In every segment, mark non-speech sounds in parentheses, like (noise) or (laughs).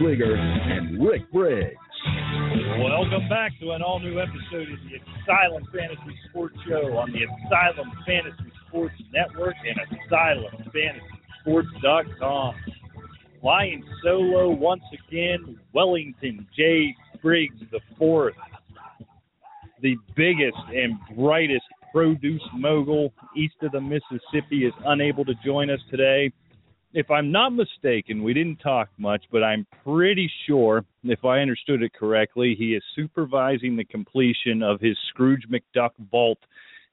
Fleeger and Rick Briggs. Welcome back to an all new episode of the Asylum Fantasy Sports Show on the Asylum Fantasy Sports Network and AsylumFantasySports.com. Flying solo once again, Wellington J. Briggs the fourth, the biggest and brightest produce mogul east of the Mississippi, is unable to join us today. If I'm not mistaken, we didn't talk much, but I'm pretty sure, if I understood it correctly, he is supervising the completion of his Scrooge McDuck vault.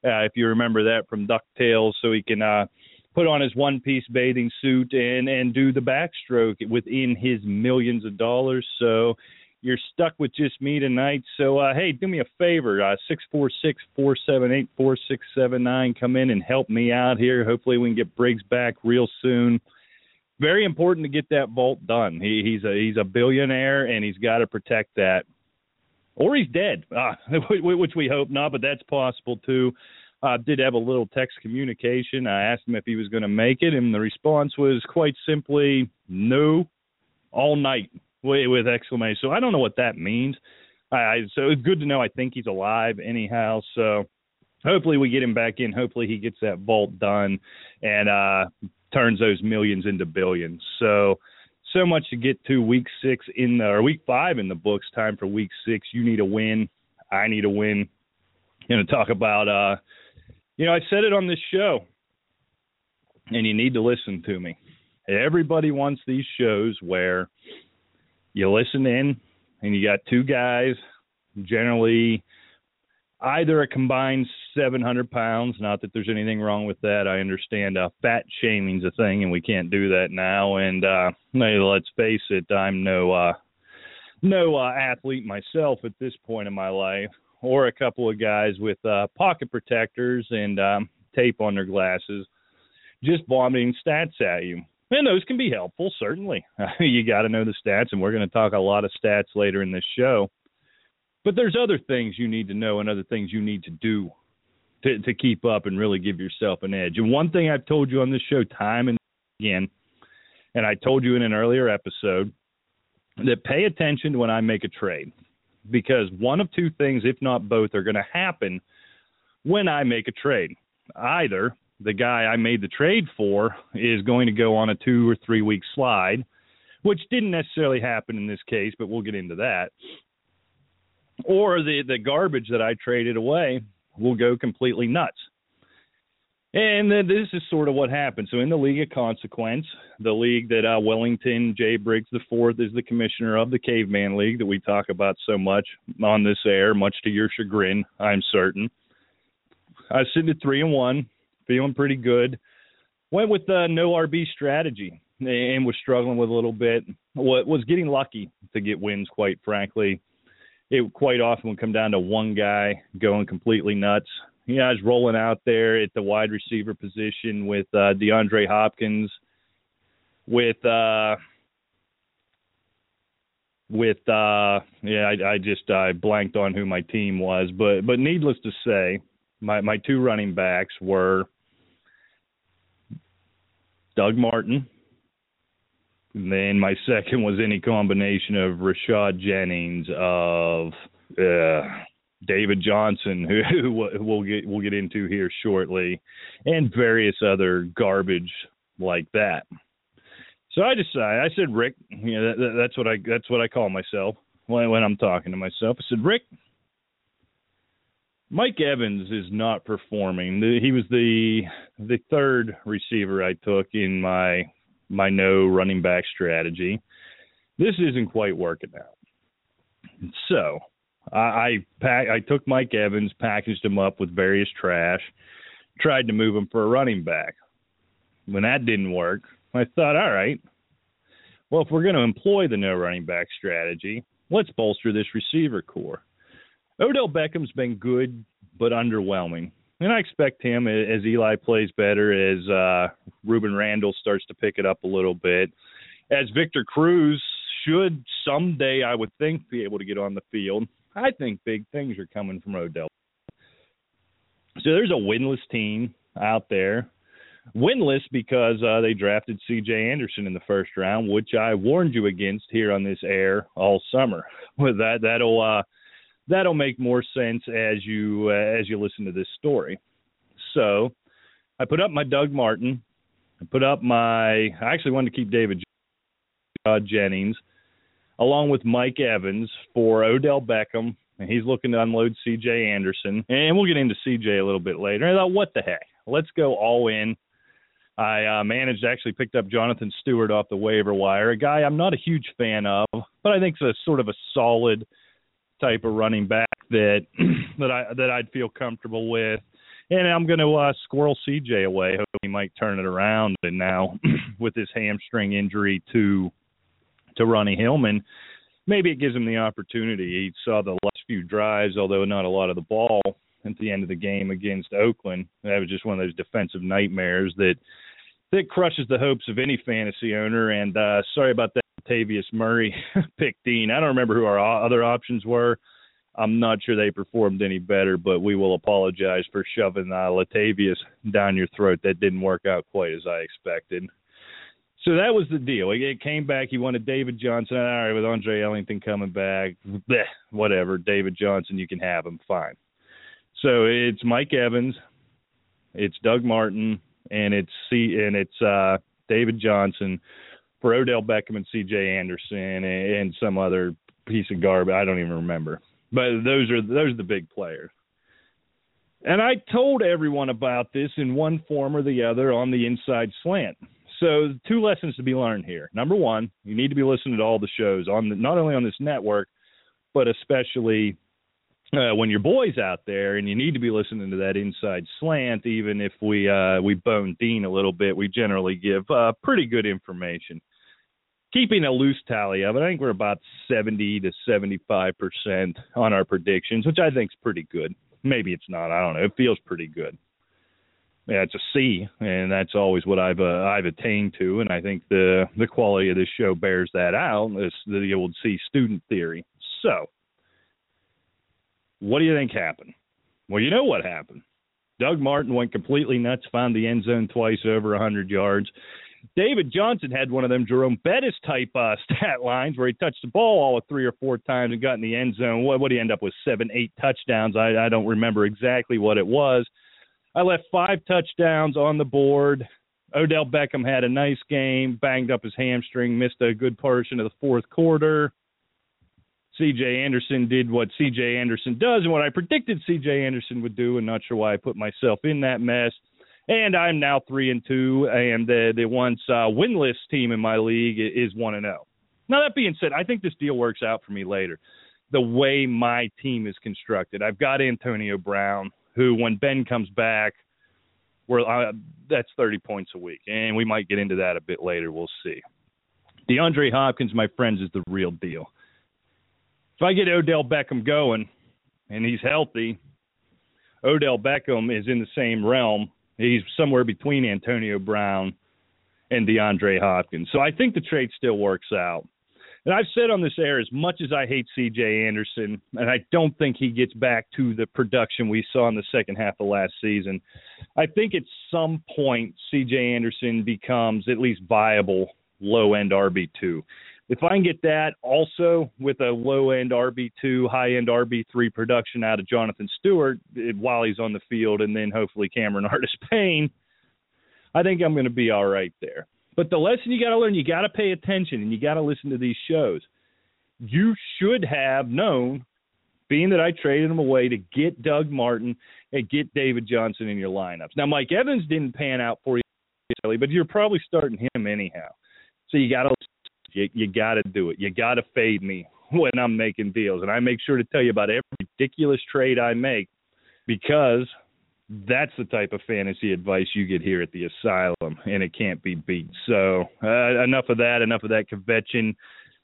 Uh, if you remember that from DuckTales, so he can uh, put on his one piece bathing suit and and do the backstroke within his millions of dollars. So you're stuck with just me tonight. So uh, hey, do me a favor, uh, six four six four seven eight four six seven nine. Come in and help me out here. Hopefully we can get Briggs back real soon. Very important to get that vault done. He, he's a he's a billionaire and he's got to protect that, or he's dead, uh, (laughs) which we hope not, but that's possible too. I uh, did have a little text communication. I asked him if he was going to make it, and the response was quite simply no, all night with exclamation. So I don't know what that means. I, so it's good to know. I think he's alive anyhow. So hopefully we get him back in. Hopefully he gets that vault done and uh, turns those millions into billions. So so much to get to week six in the or week five in the books. Time for week six. You need a win. I need a win. Going to talk about uh, you know, I said it on this show, and you need to listen to me. Everybody wants these shows where you listen in and you got two guys, generally either a combined 700 pounds. Not that there's anything wrong with that. I understand uh, fat shaming's a thing, and we can't do that now. And uh, let's face it, I'm no uh, no uh, athlete myself at this point in my life or a couple of guys with uh, pocket protectors and um, tape on their glasses, just vomiting stats at you. And those can be helpful, certainly. (laughs) you got to know the stats, and we're going to talk a lot of stats later in this show. But there's other things you need to know and other things you need to do to, to keep up and really give yourself an edge. And one thing I've told you on this show time and again, and I told you in an earlier episode, that pay attention when I make a trade because one of two things, if not both, are going to happen when I make a trade. Either the guy I made the trade for is going to go on a two or three week slide, which didn't necessarily happen in this case, but we'll get into that. Or the, the garbage that I traded away will go completely nuts. And then this is sort of what happened. So in the League of Consequence, the league that uh, Wellington J. Briggs IV is the commissioner of the Caveman League that we talk about so much on this air, much to your chagrin, I'm certain. I was sitting at three and one, feeling pretty good. Went with the no RB strategy and was struggling with a little bit. Was getting lucky to get wins, quite frankly. It quite often would come down to one guy going completely nuts you know, I was rolling out there at the wide receiver position with uh, DeAndre Hopkins, with uh, with uh, yeah, I, I just I blanked on who my team was, but but needless to say, my my two running backs were Doug Martin. Then my second was any combination of Rashad Jennings of uh, David Johnson, who, (laughs) who we'll get we'll get into here shortly, and various other garbage like that. So I decided. I said, Rick, you know, that, that's what I that's what I call myself when when I'm talking to myself. I said, Rick, Mike Evans is not performing. The, he was the the third receiver I took in my my no running back strategy. This isn't quite working out. So I, I pack, I took Mike Evans, packaged him up with various trash, tried to move him for a running back. When that didn't work, I thought, all right, well, if we're going to employ the no running back strategy, let's bolster this receiver core. Odell Beckham's been good but underwhelming. And I expect him as Eli plays better, as uh, Rueben Randle starts to pick it up a little bit, as Victor Cruz should someday, I would think, be able to get on the field. I think big things are coming from Odell. So there's a winless team out there winless because uh, they drafted C.J. Anderson in the first round, which I warned you against here on this air all summer. (laughs) With that, that'll uh, that'll make more sense as you uh, as you listen to this story. So, I put up my Doug Martin. I put up my. I actually wanted to keep David uh, Jennings, along with Mike Evans for Odell Beckham, and he's looking to unload C.J. Anderson, and we'll get into C.J. a little bit later. I thought, what the heck? Let's go all in. I uh, managed actually picked up Jonathan Stewart off the waiver wire, a guy I'm not a huge fan of, but I think it's a sort of a solid type of running back that (clears throat) that I that I'd feel comfortable with. And I'm going to uh, squirrel CJ away. Hope he might turn it around. And now (clears throat) with his hamstring injury to to Ronnie Hillman, maybe it gives him the opportunity. He saw the last few drives, although not a lot of the ball at the end of the game against Oakland. That was just one of those defensive nightmares that that crushes the hopes of any fantasy owner. And uh, sorry about that, Tavius Murray (laughs) pick Dean. I don't remember who our other options were. I'm not sure they performed any better, but we will apologize for shoving uh, Latavius down your throat. That didn't work out quite as I expected. So that was the deal. It came back. He wanted David Johnson. All right, with Andre Ellington coming back, bleh, whatever. David Johnson, you can have him. Fine. So it's Mike Evans, it's Doug Martin, and it's C and it's uh, David Johnson for Odell Beckham and C.J. Anderson and, some other piece of garbage. I don't even remember. But those are those are the big players. And I told everyone about this in one form or the other on the inside slant. So two lessons to be learned here. Number one, you need to be listening to all the shows on the, not only on this network, but especially uh, when your boys out there, and you need to be listening to that inside slant. Even if we uh, we bone Dean a little bit, we generally give uh, pretty good information. Keeping a loose tally of it, I think we're about 70 to 75 percent on our predictions, which I think is pretty good. Maybe it's not. I don't know. It feels pretty good. Yeah, it's a C, and that's always what I've uh, I've attained to, and I think the the quality of this show bears that out. It's the old C student theory. So what do you think happened? Well, you know what happened. Doug Martin went completely nuts, found the end zone twice over 100 yards. David Johnson had one of them Jerome Bettis type uh, (laughs) stat lines where he touched the ball all of three or four times and got in the end zone. What would he end up with? Seven, eight touchdowns. I, I don't remember exactly what it was. I left five touchdowns on the board. Odell Beckham had a nice game, banged up his hamstring, missed a good portion of the fourth quarter. CJ Anderson did what CJ Anderson does and what I predicted CJ Anderson would do, and not sure why I put myself in that mess. And I'm now three and two, and the the once uh, winless team in my league is one and zero. Oh. Now that being said, I think this deal works out for me later. The way my team is constructed, I've got Antonio Brown, who when Ben comes back, we're uh, that's 30 points a week, and we might get into that a bit later. We'll see. DeAndre Hopkins, my friends, is the real deal if I get Odell Beckham going and he's healthy, Odell Beckham is in the same realm. He's somewhere between Antonio Brown and DeAndre Hopkins. So I think the trade still works out. And I've said on this air, as much as I hate C.J. Anderson, and I don't think he gets back to the production we saw in the second half of last season, I think at some point C.J. Anderson becomes at least viable low end RB2 if I can get that also with a low end RB2, high end RB3 production out of Jonathan Stewart while he's on the field, and then hopefully Cameron (laughs) Artis Payne, I think I'm going to be all right there. But the lesson you got to learn, you got to pay attention and you got to listen to these shows. You should have known, being that I traded him away to get Doug Martin and get David Johnson in your lineups. Now, Mike Evans didn't pan out for you, but you're probably starting him anyhow. So you got to you you got to do it. You got to fade me (laughs) when I'm making deals, and I make sure to tell you about every ridiculous trade I make because that's the type of fantasy advice you get here at the asylum, and it can't be beat. So uh, enough of that. Enough of that convention.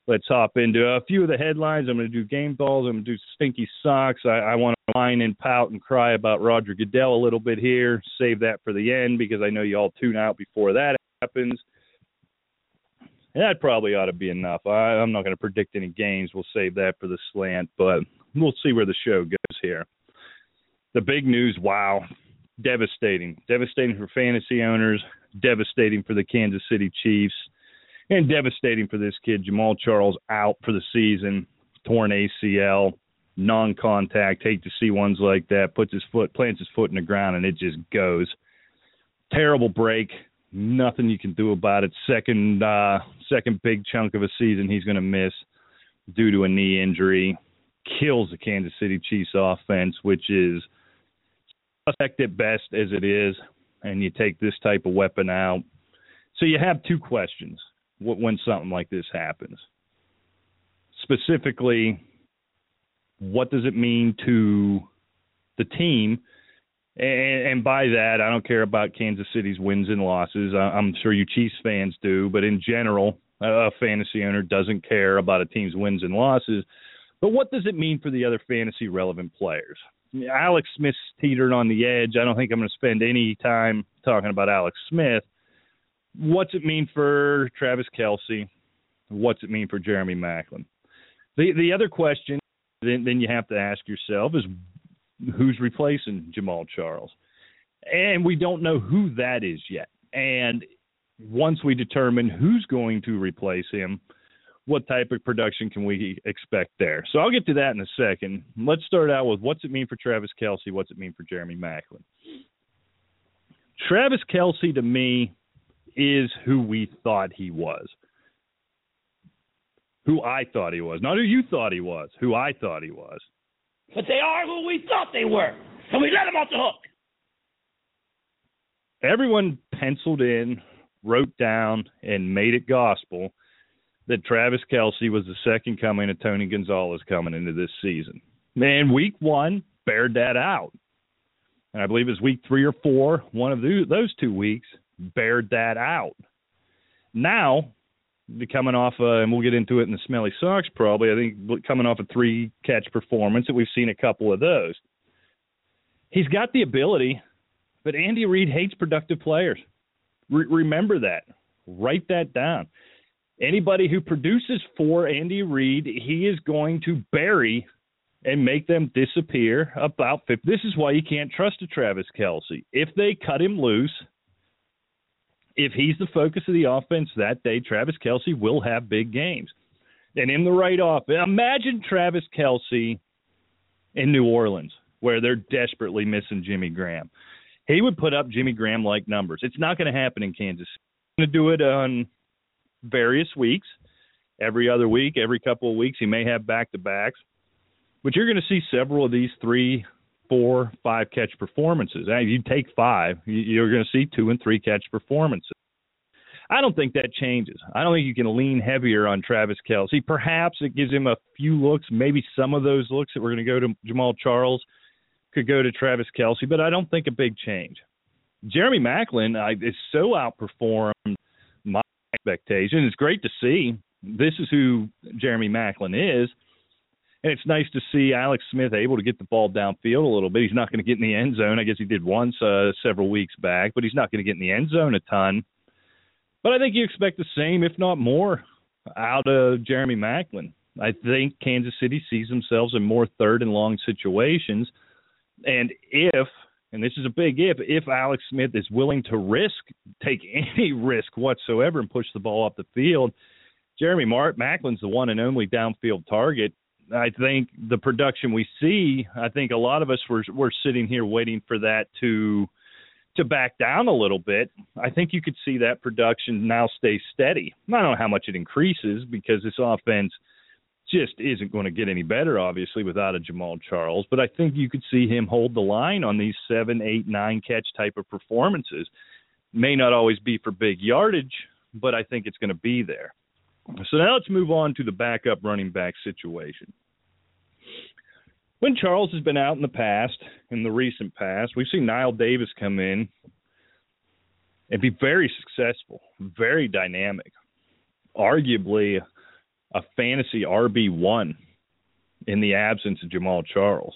Let's hop into a few of the headlines. I'm going to do game balls. I'm going to do stinky socks. I, I want to whine and pout and cry about Roger Goodell a little bit here. Save that for the end because I know you all tune out before that happens that probably ought to be enough. I, I'm not going to predict any games. We'll save that for the slant, but we'll see where the show goes here. The big news wow. devastating. Devastating for fantasy owners, devastating for the Kansas City Chiefs, and devastating for this kid, Jamaal Charles, out for the season, torn ACL, non contact. Hate to see ones like that. Puts his foot, plants his foot in the ground, and it just goes. Terrible break. Nothing you can do about it. Second, uh, second big chunk of a season he's going to miss due to a knee injury. Kills the Kansas City Chiefs offense, which is suspect at best as it is, and you take this type of weapon out. So you have two questions when something like this happens. Specifically, what does it mean to the team? And, and, by that, I don't care about Kansas City's wins and losses. I'm sure you Chiefs fans do, but in general, a fantasy owner doesn't care about a team's wins and losses. But what does it mean for the other fantasy relevant players? Alex Smith teetered on the edge. I don't think I'm going to spend any time talking about Alex Smith. What's it mean for Travis Kelce? What's it mean for Jeremy Maclin? The the other question then, then you have to ask yourself is who's replacing Jamaal Charles? And we don't know who that is yet. And once we determine who's going to replace him, what type of production can we expect there? So I'll get to that in a second. Let's start out with what's it mean for Travis Kelce? What's it mean for Jeremy Maclin? Travis Kelce to me is who we thought he was. Who I thought he was. Not who you thought he was, who I thought he was. But they are who we thought they were. And we let them off the hook. Everyone penciled in, wrote down, and made it gospel that Travis Kelce was the second coming of Tony Gonzalez coming into this season. Man, week one bared that out. And I believe it's week three or four, one of those two weeks, bared that out. Now, coming off, uh, and we'll get into it in the Smelly Socks probably, I think coming off a three catch performance, that we've seen a couple of those. He's got the ability, but Andy Reid hates productive players. Re- remember that. Write that down anybody who produces for Andy Reid, he is going to bury and make them disappear about 50. This is why you can't trust a Travis Kelce. If they cut him loose, if he's the focus of the offense that day, Travis Kelce will have big games. And in the right offense, imagine Travis Kelce in New Orleans, where they're desperately missing Jimmy Graham. He would put up Jimmy Graham like numbers. It's not going to happen in Kansas. He's going to do it on various weeks, every other week, every couple of weeks. He may have back to backs, but you're going to see several of these three, four, five catch performances. If you take five, you're going to see two and three catch performances. I don't think that changes. I don't think you can lean heavier on Travis Kelce. Perhaps it gives him a few looks, maybe some of those looks that were going to go to Jamaal Charles could go to Travis Kelce, but I don't think a big change. Jeremy Maclin I, is so outperformed my expectation. It's great to see. This is who Jeremy Maclin is. And it's nice to see Alex Smith able to get the ball downfield a little bit. He's not going to get in the end zone. I guess he did once uh, several weeks back, but he's not going to get in the end zone a ton. But I think you expect the same, if not more, out of Jeremy Maclin. I think Kansas City sees themselves in more third and long situations. And if and this is a big if, if Alex Smith is willing to risk, take (laughs) any risk whatsoever and push the ball up the field, Jeremy Mart Maclin's the one and only downfield target. I think the production we see, I think a lot of us were were sitting here waiting for that to to back down a little bit. I think you could see that production now stay steady. I don't know how much it increases because this offense – just isn't going to get any better, obviously, without a Jamaal Charles. But I think you could see him hold the line on these seven, eight, nine catch type of performances. May not always be for big yardage, but I think it's going to be there. So now let's move on to the backup running back situation. When Charles has been out in the past, in the recent past, we've seen Knile Davis come in and be very successful, very dynamic, arguably a fantasy RB one in the absence of Jamaal Charles.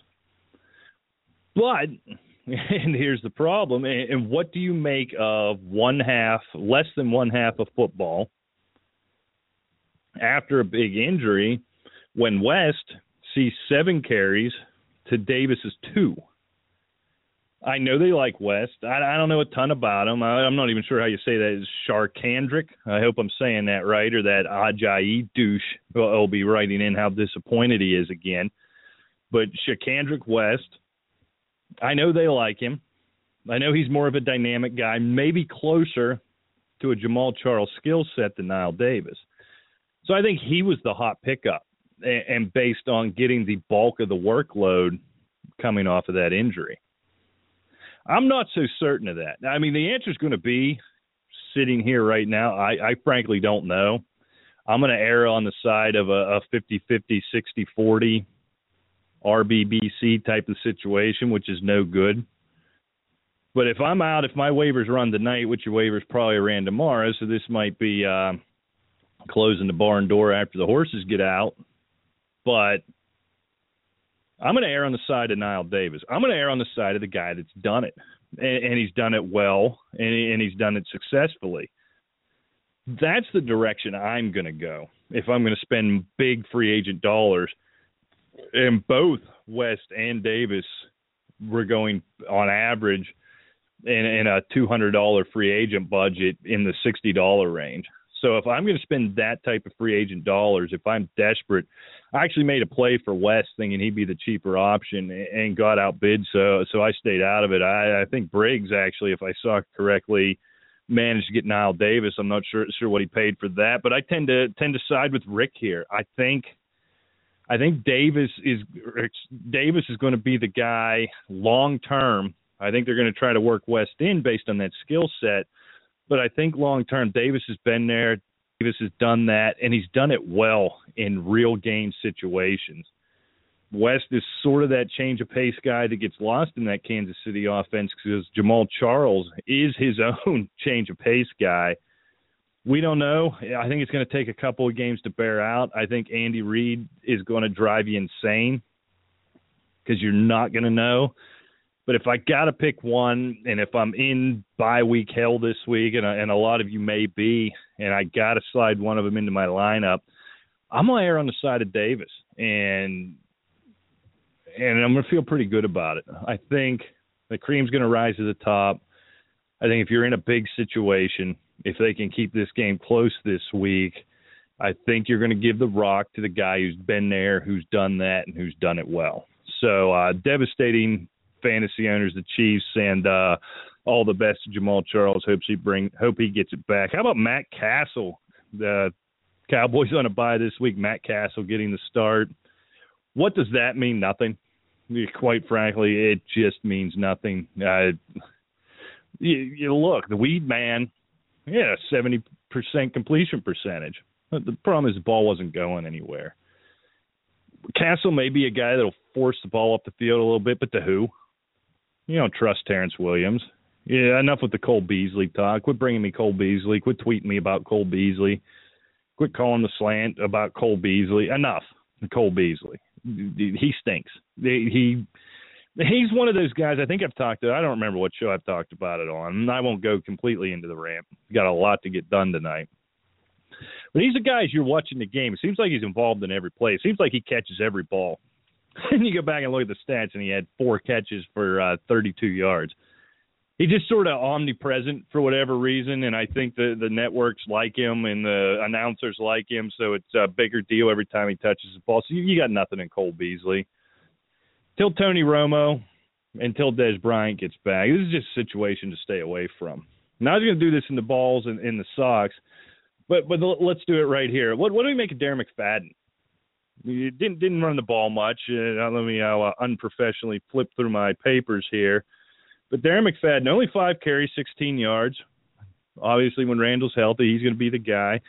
But (laughs) and here's the problem. And what do you make of one half, less than one half of football after a big injury when West sees seven carries to Davis's two? I know they like West. I, I don't know a ton about him. I, I'm not even sure how you say that. Is Charcandrick? I hope I'm saying that right, or that Ajayi douche will, be writing in how disappointed he is again. But Charcandrick West, I know they like him. I know he's more of a dynamic guy, maybe closer to a Jamaal Charles skill set than Knile Davis. So I think he was the hot pickup, and based on getting the bulk of the workload coming off of that injury. I'm not so certain of that. I mean, the answer is going to be sitting here right now. I, I frankly don't know. I'm going to err on the side of a, a 50 50, 60 40 RBBC type of situation, which is no good. But if I'm out, if my waivers run tonight, which your waivers probably ran tomorrow, so this might be uh, closing the barn door after the horses get out. But I'm going to err on the side of Knile Davis. I'm going to err on the side of the guy that's done it, and, and he's done it well, and, and he's done it successfully. That's the direction I'm going to go if I'm going to spend big free agent dollars. And both West and Davis were going on average in, in a $200 free agent budget in the $60 range. So if I'm going to spend that type of free agent dollars, if I'm desperate, I actually made a play for West thinking he'd be the cheaper option and got outbid. So so I stayed out of it. I, I think Briggs actually, if I saw correctly, managed to get Knile Davis. I'm not sure sure what he paid for that, but I tend to tend to side with Rick here. I think I think Davis is Davis is going to be the guy long term. I think they're going to try to work West in based on that skill set. But I think long term, Davis has been there. Davis has done that, and he's done it well in real game situations. West is sort of that change of pace guy that gets lost in that Kansas City offense because Jamaal Charles is his (laughs) own change of pace guy. We don't know. I think it's going to take a couple of games to bear out. I think Andy Reid is going to drive you insane because you're not going to know. But if I got to pick one, and if I'm in bye week hell this week, and, and a lot of you may be, and I got to slide one of them into my lineup, I'm gonna err on the side of Davis, and and I'm gonna feel pretty good about it. I think the cream's gonna rise to the top. I think if you're in a big situation, if they can keep this game close this week, I think you're going to give the rock to the guy who's been there, who's done that, and who's done it well. So uh, devastating fantasy owners, the Chiefs, and uh, all the best to Jamaal Charles. Hope he bring hope he gets it back. How about Matt Cassel? The Cowboys on a bye this week. Matt Cassel getting the start. What does that mean? Nothing. Quite frankly, it just means nothing. Uh, you, you look, the weed man, yeah, seventy percent completion percentage. The problem is the ball wasn't going anywhere. Cassel may be a guy that'll force the ball up the field a little bit, but to who? You don't trust Terrance Williams. Yeah, enough with the Cole Beasley talk. Quit bringing me Cole Beasley. Quit tweeting me about Cole Beasley. Quit calling the slant about Cole Beasley. Enough. Cole Beasley. He stinks. He he's one of those guys. I think I've talked to. I don't remember what show I've talked about it on. I won't go completely into the rant. Got a lot to get done tonight. But he's a guy you're watching the game. It seems like he's involved in every play. It seems like he catches every ball. (laughs) and you go back and look at the stats, and he had four catches for uh, 32 yards. He's just sort of omnipresent for whatever reason, and I think the the networks like him and the announcers like him, so it's a bigger deal every time he touches the ball. So you, you got nothing in Cole Beasley. Till Tony Romo, until Dez Bryant gets back, this is just a situation to stay away from. Now he's going to do this in the balls and in the socks, but but let's do it right here. What what do we make of Darren McFadden? He didn't didn't run the ball much. Uh, let me uh, unprofessionally flip through my papers here. But Darren McFadden only five carries, 16 yards. Obviously, when Randle's healthy, he's going to be the guy.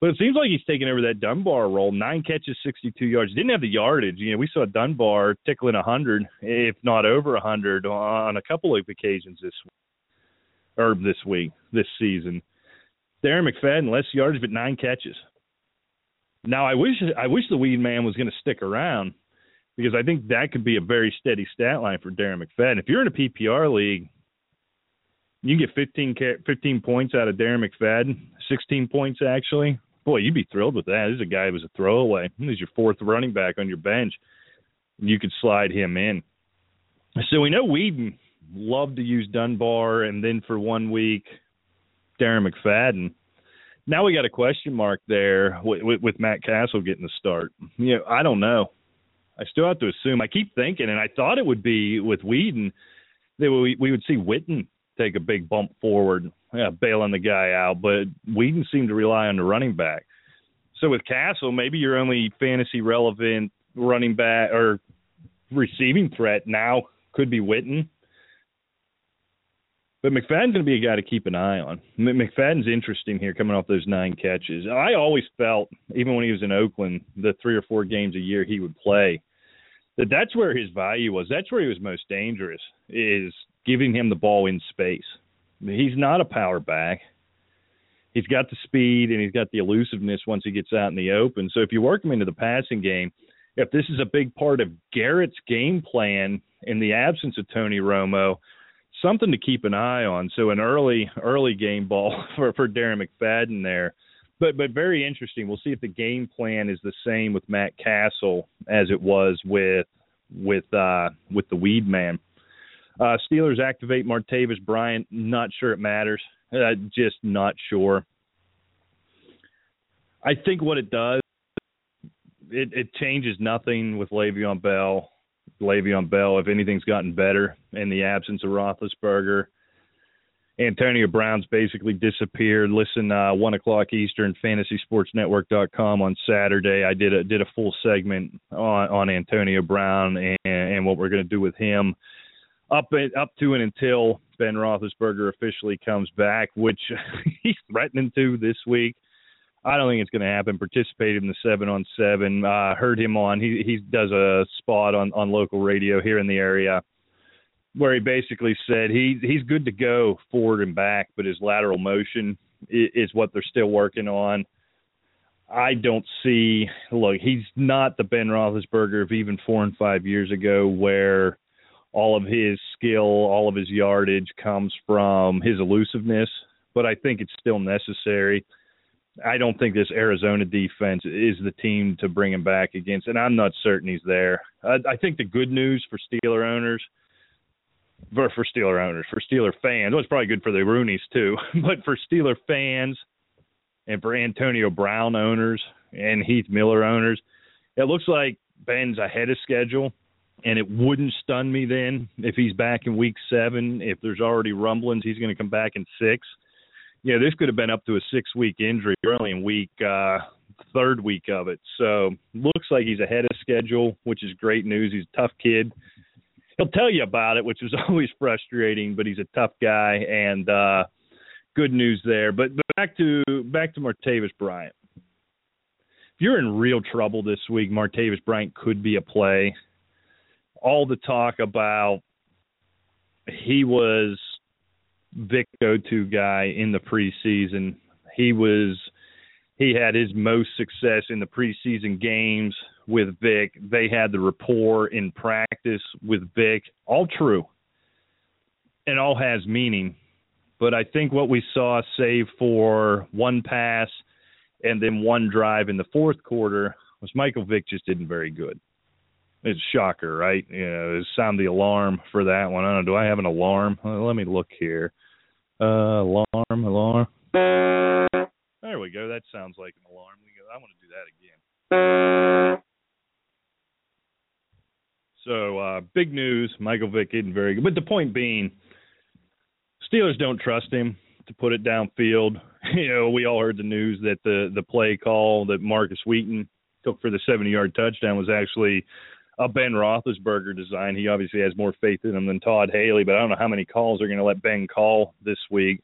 But it seems like he's taking over that Dunbar role. Nine catches, 62 yards. Didn't have the yardage. You know, we saw Dunbar tickling a 100, if not over a 100, on a couple of occasions this week, or this week, this season. Darren McFadden, less yards, but nine catches. Now I wish I wish the Weed Man was going to stick around because I think that could be a very steady stat line for Darren McFadden. If you're in a PPR league, you get 15, 15 points out of Darren McFadden, 16 points actually. Boy, you'd be thrilled with that. This is a guy who was a throwaway. He's your fourth running back on your bench. And you could slide him in. So we know Weeden love to use Dunbar, and then for one week, Darren McFadden. Now we got a question mark there with, with, with Matt Cassel getting the start. You know, I don't know. I still have to assume. I keep thinking, and I thought it would be with Weeden that we we would see Witten take a big bump forward, yeah, bailing the guy out. But Weeden seemed to rely on the running back. So with Cassel, maybe your only fantasy relevant running back or receiving threat now could be Witten. But McFadden's going to be a guy to keep an eye on. McFadden's interesting here coming off those nine catches. I always felt, even when he was in Oakland, the three or four games a year he would play, that that's where his value was. That's where he was most dangerous, is giving him the ball in space. He's not a power back. He's got the speed and he's got the elusiveness once he gets out in the open. So if you work him into the passing game, if this is a big part of Garrett's game plan in the absence of Tony Romo, something to keep an eye on. So an early early game ball (laughs) for for Darren McFadden there. But but very interesting. We'll see if the game plan is the same with Matt Cassel as it was with with uh with the Weed Man. Uh Steelers activate Martavis Bryant. Not sure it matters. Uh, just not sure. I think what it does, it, it changes nothing with Le'Veon Bell Le'Veon Bell, if anything's gotten better in the absence of Roethlisberger. Antonio Brown's basically disappeared. Listen, uh, one o'clock Eastern, FantasySportsNetwork.com on Saturday. I did a did a full segment on on Antonio Brown and, and what we're going to do with him up up to and until Ben Roethlisberger officially comes back, which (laughs) he's threatening to this week. I don't think it's going to happen. Participated in the seven on seven. Uh, heard him on. He he does a spot on on local radio here in the area, where he basically said he he's good to go forward and back, but his lateral motion is, is what they're still working on. I don't see. Look, he's not the Ben Roethlisberger of even four and five years ago, where all of his skill, all of his yardage comes from his elusiveness. But I think it's still necessary I don't think this Arizona defense is the team to bring him back against, and I'm not certain he's there. I, I think the good news for Steeler owners, for, for Steeler owners, for Steeler fans, well, it's probably good for the Rooneys too, (laughs) but for Steeler fans and for Antonio Brown owners and Heath Miller owners, it looks like Ben's ahead of schedule, and it wouldn't stun me then if he's back in week seven. If there's already rumblings he's going to come back in six yeah, this could have been up to a six week injury early in week uh, third week of it. So looks like he's ahead of schedule, which is great news. He's a tough kid. He'll tell you about it, which is (laughs) always frustrating, but he's a tough guy and uh, good news there. But, but back to back to Martavis Bryant. If you're in real trouble this week, Martavis Bryant could be a play. All the talk about he was Vick go-to guy in the preseason. He was he had his most success in the preseason games with Vick. They had the rapport in practice with Vick. All true. And all has meaning. But I think what we saw, save for one pass and then one drive in the fourth quarter, was Michael Vick just didn't very good. It's a shocker, right? You know, sound the alarm for that one. I don't know. Do I have an alarm? Well, let me look here. Uh, alarm, alarm. There we go. That sounds like an alarm. We go. I want to do that again. So uh, big news. Michael Vick isn't very good. But the point being, Steelers don't trust him to put it downfield. (laughs) You know, we all heard the news that the the play call that Markus Wheaton took for the 70 yard touchdown was actually a Ben Roethlisberger design. He obviously has more faith in him than Todd Haley, but I don't know how many calls they're going to let Ben call this week.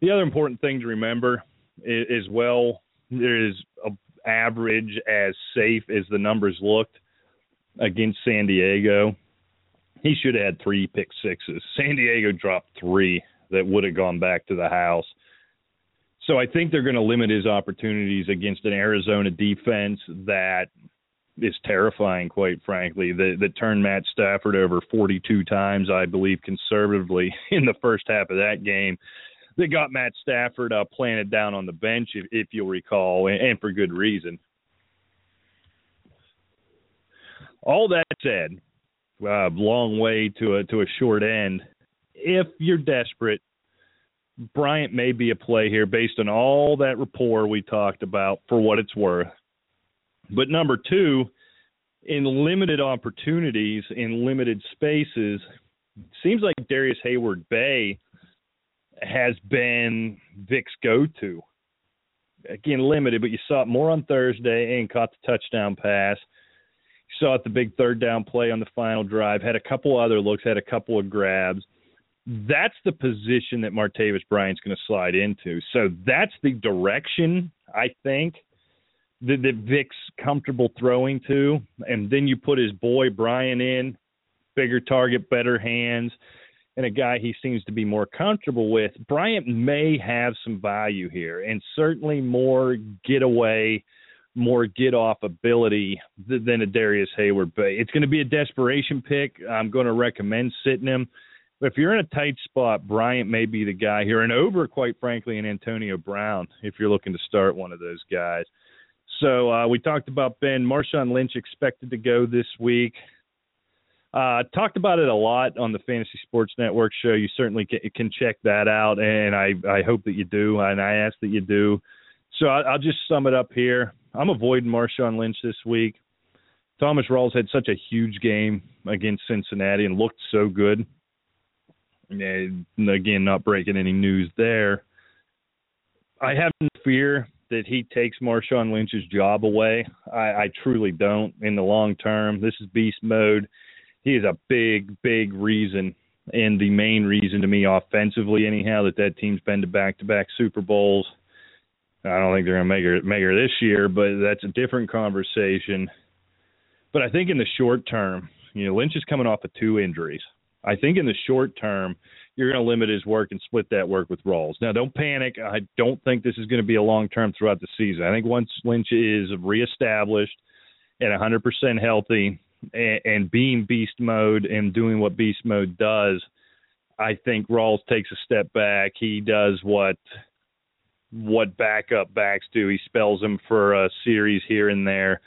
The other important thing to remember is, is well, there is a average as safe as the numbers looked against San Diego. He should have had three pick sixes. San Diego dropped three that would have gone back to the house. So I think they're going to limit his opportunities against an Arizona defense that is terrifying, quite frankly. That that turned Matt Stafford over 42 times, I believe, conservatively (laughs) in the first half of that game. They got Matt Stafford uh, planted down on the bench, if, if you'll recall, and, and for good reason. All that said, uh, long way to a to a short end. if you're desperate, Bryant may be a play here based on all that rapport we talked about for what it's worth. But number two, in limited opportunities, in limited spaces, seems like Darrius Heyward-Bey has been Vick's go to. Again, limited, but you saw it more on Thursday and caught the touchdown pass. You saw it the big third down play on the final drive, had a couple other looks, had a couple of grabs that's the position that Martavis Bryant's going to slide into. So that's the direction I think that, that Vick's comfortable throwing to, and then you put his boy Bryant in, bigger target, better hands, and a guy he seems to be more comfortable with. Bryant may have some value here, and certainly more getaway, more get off ability than a Darrius Heyward. But It's going to be a desperation pick. I'm going to recommend sitting him if you're in a tight spot, Bryant may be the guy here, and over, quite frankly, an Antonio Brown if you're looking to start one of those guys. So uh, we talked about Ben Marshawn Lynch expected to go this week. Uh, talked about it a lot on the Fantasy Sports Network show. You certainly can, can check that out, and I, I hope that you do, and I ask that you do. So I, I'll just sum it up here. I'm avoiding Marshawn Lynch this week. Thomas Rawls had such a huge game against Cincinnati and looked so good and again, not breaking any news there. I have no fear that he takes Marshawn Lynch's job away. I, I truly don't in the long term. This is beast mode. He is a big, big reason and the main reason to me offensively, anyhow, that that team's been to back-to-back Super Bowls. I don't think they're going to make her make her this year, but that's a different conversation. But I think in the short term, you know, Lynch is coming off of two injuries. I think in the short term, you're going to limit his work and split that work with Rawls. Now, don't panic. I don't think this is going to be a long term throughout the season. I think once Lynch is reestablished and 100% healthy and, and being beast mode and doing what beast mode does, I think Rawls takes a step back. He does what what backup backs do. He spells them for a series here and there.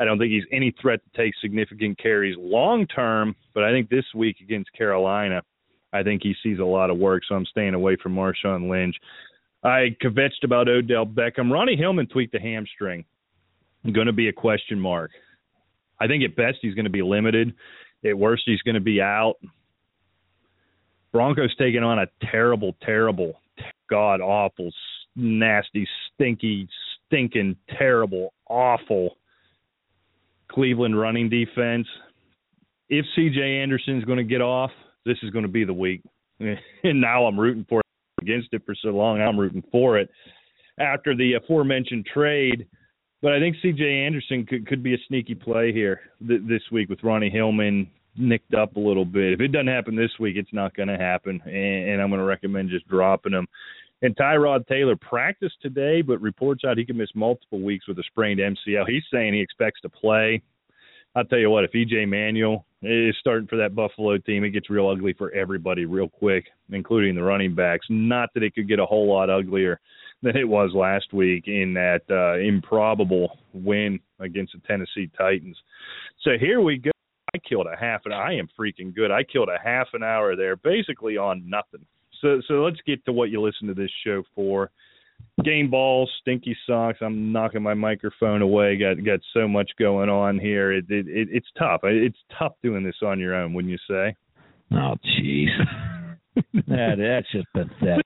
I don't think he's any threat to take significant carries long term, but I think this week against Carolina, I think he sees a lot of work, so I'm staying away from Marshawn Lynch. I kvetched about Odell Beckham. Ronnie Hillman tweaked the hamstring. Going to be a question mark. I think at best he's going to be limited. At worst he's going to be out. Broncos taking on a terrible, terrible, god awful, nasty, stinky, stinking, terrible, awful Cleveland running defense. If CJ Anderson is going to get off, this is going to be the week. (laughs) and now I'm rooting for it against it for so long. I'm rooting for it after the aforementioned trade. But I think CJ Anderson could could be a sneaky play here th- this week with Ronnie Hillman nicked up a little bit. If it doesn't happen this week, it's not going to happen, and, and I'm going to recommend just dropping him. And Tyrod Taylor practiced today, but reports out he could miss multiple weeks with a sprained MCL. He's saying he expects to play. I'll tell you what, if EJ Manuel is starting for that Buffalo team, it gets real ugly for everybody real quick, including the running backs. Not that it could get a whole lot uglier than it was last week in that uh, improbable win against the Tennessee Titans. So here we go. I killed a half an hour. I am freaking good. I killed a half an hour there basically on nothing. So so let's get to what you listen to this show for. Game balls, stinky socks. I'm knocking my microphone away. Got got so much going on here. It, it, it it's tough. It's tough doing this on your own, wouldn't you say? Oh, jeez. (laughs) that that's just pathetic.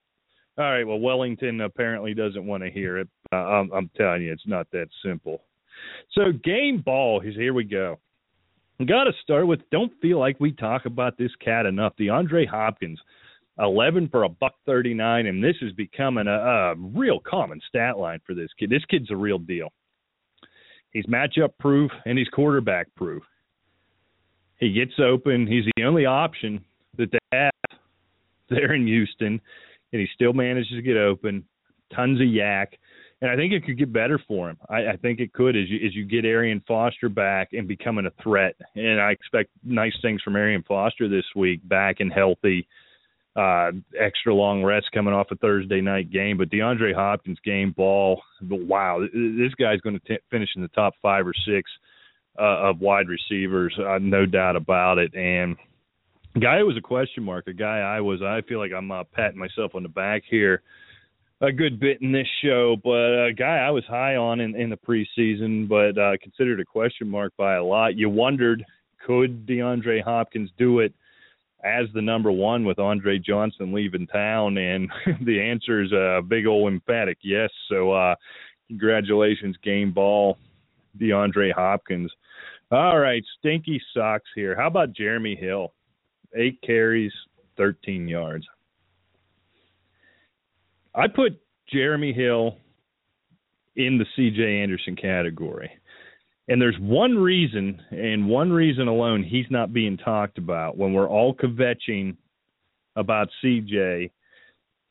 All right. Well, Wellington apparently doesn't want to hear it. Uh, I'm, I'm telling you, it's not that simple. So, game ball is here we go. Got to start with. Don't feel like we talk about this cat enough. DeAndre Hopkins 11 for a buck 39, and this is becoming a, a real common stat line for this kid. This kid's a real deal. He's matchup proof and he's quarterback proof. He gets open. He's the only option that they have there in Houston, and he still manages to get open. Tons of YAC, and I think it could get better for him. I, I think it could as you as you get Arian Foster back and becoming a threat. And I expect nice things from Arian Foster this week, back and healthy uh, extra long rest coming off a Thursday night game. But DeAndre Hopkins game ball, wow, this guy's going to finish in the top five or six uh, of wide receivers, uh, no doubt about it. And guy who was a question mark, a guy I was. I feel like I'm uh, patting myself on the back here a good bit in this show, but a guy I was high on in, in the preseason, but uh, considered a question mark by a lot. You wondered could DeAndre Hopkins do it as the number one with Andre Johnson leaving town, and (laughs) the answer is a big old emphatic yes. So uh, congratulations, game ball, DeAndre Hopkins. All right, stinky socks here. How about Jeremy Hill? Eight carries, 13 yards. I put Jeremy Hill in the CJ Anderson category. And there's one reason, and one reason alone, he's not being talked about when we're all kvetching about CJ.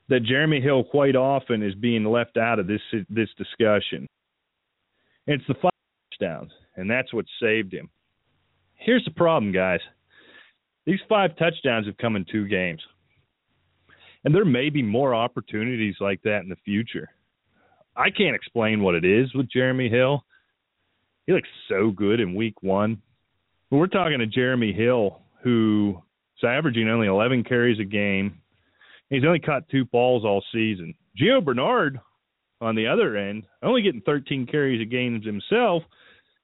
That Jeremy Hill quite often is being left out of this this discussion. It's the five touchdowns, and that's what saved him. Here's the problem, guys. These five touchdowns have come in two games. And there may be more opportunities like that in the future. I can't explain what it is with Jeremy Hill. He looks so good in week one. But we're talking to Jeremy Hill, who is averaging only 11 carries a game. He's only caught two balls all season. Gio Bernard, on the other end, only getting 13 carries a game himself,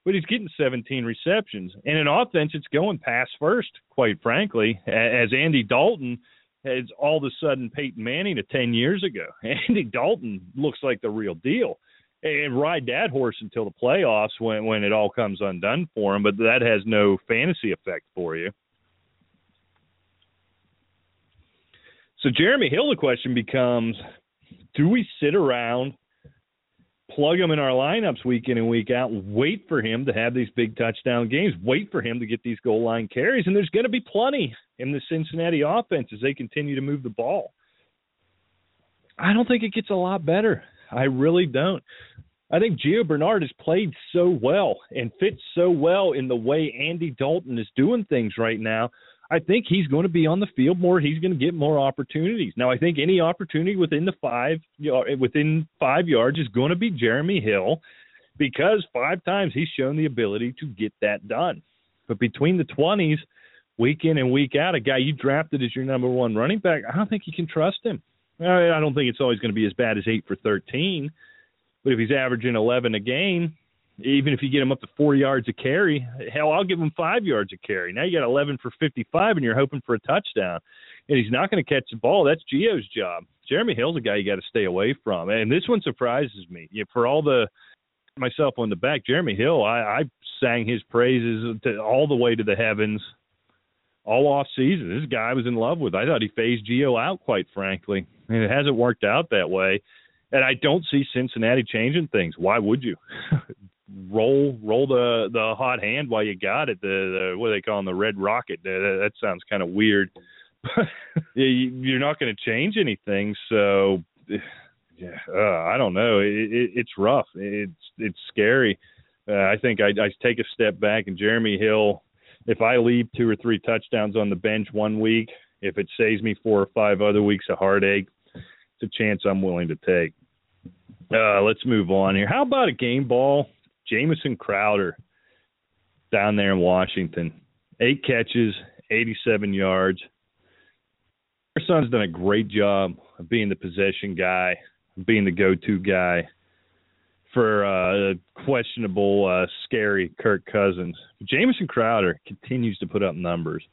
but he's getting 17 receptions. And in offense, it's going pass first, quite frankly, as Andy Dalton – it's all of a sudden Peyton Manning of 10 years ago. (laughs) Andy Dalton looks like the real deal. And ride that horse until the playoffs when, when it all comes undone for him, but that has no fantasy effect for you. So, Jeremy Hill, the question becomes do we sit around plug him in our lineups week in and week out, wait for him to have these big touchdown games, wait for him to get these goal line carries, and there's going to be plenty in the Cincinnati offense as they continue to move the ball. I don't think it gets a lot better. I really don't. I think Gio Bernard has played so well and fits so well in the way Andy Dalton is doing things right now I think he's going to be on the field more. He's going to get more opportunities. Now, I think any opportunity within the five within five yards is going to be Jeremy Hill, because five times he's shown the ability to get that done. But between the twenties, week in and week out, a guy you drafted as your number one running back, I don't think you can trust him. I don't think it's always going to be as bad as eight for thirteen, but if he's averaging eleven a game, even if you get him up to four yards a carry, hell, I'll give him five yards a carry. Now you got 11 for 55, and you're hoping for a touchdown. And he's not going to catch the ball. That's Gio's job. Jeremy Hill's a guy you got to stay away from. And this one surprises me. For all the myself on the back, Jeremy Hill, I, I sang his praises to, all the way to the heavens all off season. This guy I was in love with. I thought he phased Gio out, quite frankly. And it hasn't worked out that way. And I don't see Cincinnati changing things. Why would you? (laughs) roll roll the the hot hand while you got it. The, the what do they call the red rocket. That, that sounds kind of weird. (laughs) You're not going to change anything, so (sighs) yeah, uh, I don't know. It, it, it's rough. It's it's scary. Uh, I think I, I take a step back and Jeremy Hill. If I leave two or three touchdowns on the bench one week, if it saves me four or five other weeks of heartache, it's a chance I'm willing to take. Uh, let's move on here. How about a game ball Jamison Crowder down there in Washington. Eight catches, 87 yards. Garçon's done a great job of being the possession guy, being the go-to guy for uh, questionable, uh, scary Kirk Cousins. Jamison Crowder continues to put up numbers.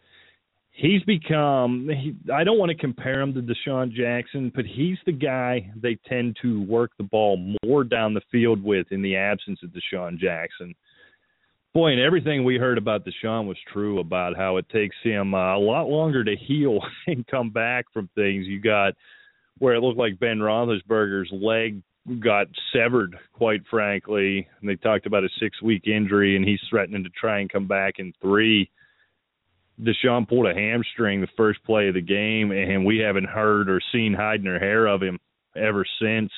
He's become. He, I don't want to compare him to DeSean Jackson, but he's the guy they tend to work the ball more down the field with in the absence of DeSean Jackson. Boy, and everything we heard about DeSean was true about how it takes him uh, a lot longer to heal (laughs) and come back from things. You got where it looked like Ben Roethlisberger's leg got severed, quite frankly. And they talked about a six-week injury, and he's threatening to try and come back in three DeSean pulled a hamstring the first play of the game, and we haven't heard or seen hide nor hair of him ever since.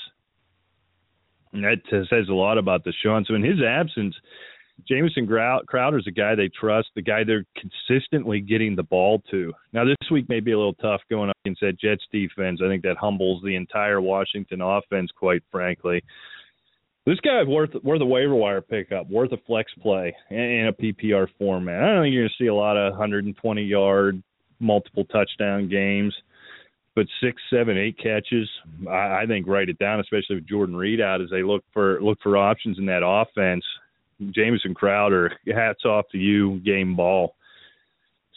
And that says a lot about DeSean. So in his absence, Jamison Crowder's a guy they trust, the guy they're consistently getting the ball to. Now this week may be a little tough going up against that Jets defense. I think that humbles the entire Washington offense, quite frankly. This guy's worth worth a waiver wire pickup, worth a flex play in a PPR format. I don't think you're going to see a lot of 120 yard, multiple touchdown games. But six, seven, eight catches, I, I think write it down, especially with Jordan Reed out as they look for look for options in that offense. Jamison Crowder, hats off to you, game ball.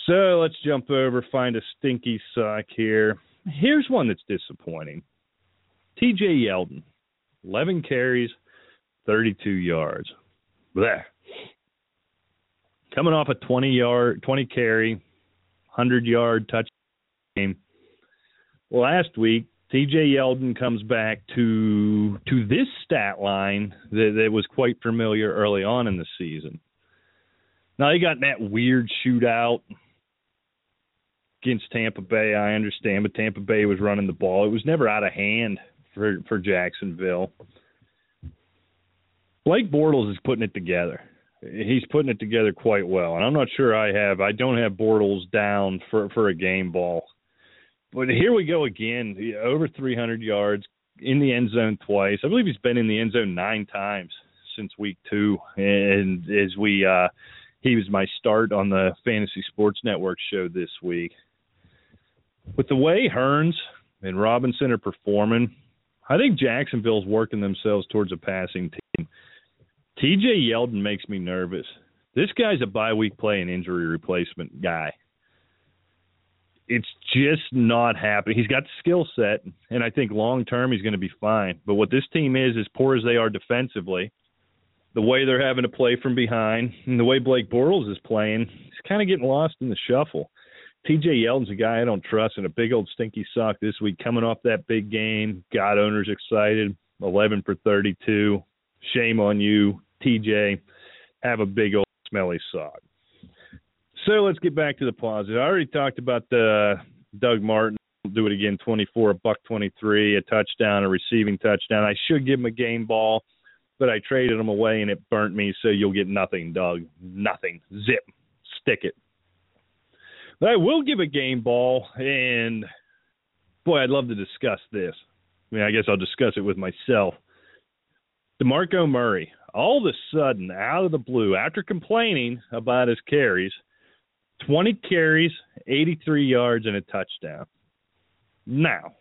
So let's jump over, find a stinky sock here. Here's one that's disappointing. TJ Yeldon, 11 carries, 32 yards. There. Coming off a 20 yard, 20 carry, 100 yard touch game. Last week, TJ Yeldon comes back to to this stat line that, that was quite familiar early on in the season. Now he got that weird shootout against Tampa Bay. I understand, but Tampa Bay was running the ball. It was never out of hand for for Jacksonville. Blake Bortles is putting it together. He's putting it together quite well, and I'm not sure I have. I don't have Bortles down for for a game ball, but here we go again. Over 300 yards in the end zone twice. I believe he's been in the end zone nine times since week two, and as we uh, he was my start on the Fantasy Sports Network show this week. With the way Hurns and Robinson are performing, I think Jacksonville's working themselves towards a passing team. TJ Yeldon makes me nervous. This guy's a bye week play and injury replacement guy. It's just not happening. He's got the skill set, and I think long term he's going to be fine. But what this team is, as poor as they are defensively, the way they're having to play from behind, and the way Blake Bortles is playing, he's kind of getting lost in the shuffle. TJ Yeldon's a guy I don't trust, and a big old stinky sock this week coming off that big game. Got owners excited. 11 for 32. Shame on you, TJ. Have a big old smelly sock. So let's get back to the positive. I already talked about the uh, Doug Martin. Do it again. 24, a buck 23, a touchdown, a receiving touchdown. I should give him a game ball, but I traded him away and it burnt me. So you'll get nothing, Doug. Nothing. Zip. Stick it. But I will give a game ball, and boy, I'd love to discuss this. I mean, I guess I'll discuss it with myself. DeMarco Murray, all of a sudden, out of the blue, after complaining about his carries, 20 carries, 83 yards, and a touchdown. Now,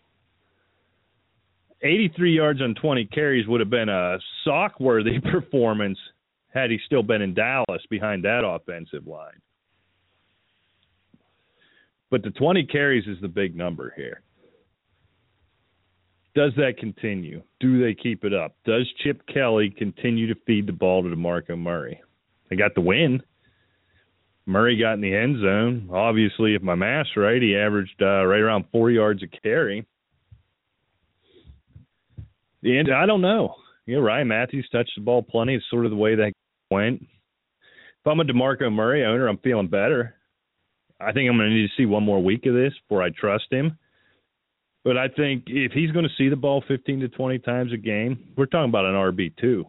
83 yards on 20 carries would have been a sock worthy (laughs) performance had he still been in Dallas behind that offensive line. But the 20 carries is the big number here. Does that continue? Do they keep it up? Does Chip Kelly continue to feed the ball to DeMarco Murray? They got the win. Murray got in the end zone. Obviously, if my math's right, he averaged uh, right around four yards a carry. The end, I don't know. You know, Ryan Mathews touched the ball plenty. It's sort of the way that went. If I'm a DeMarco Murray owner, I'm feeling better. I think I'm going to need to see one more week of this before I trust him. But I think if he's going to see the ball 15 to 20 times a game, we're talking about an RB two.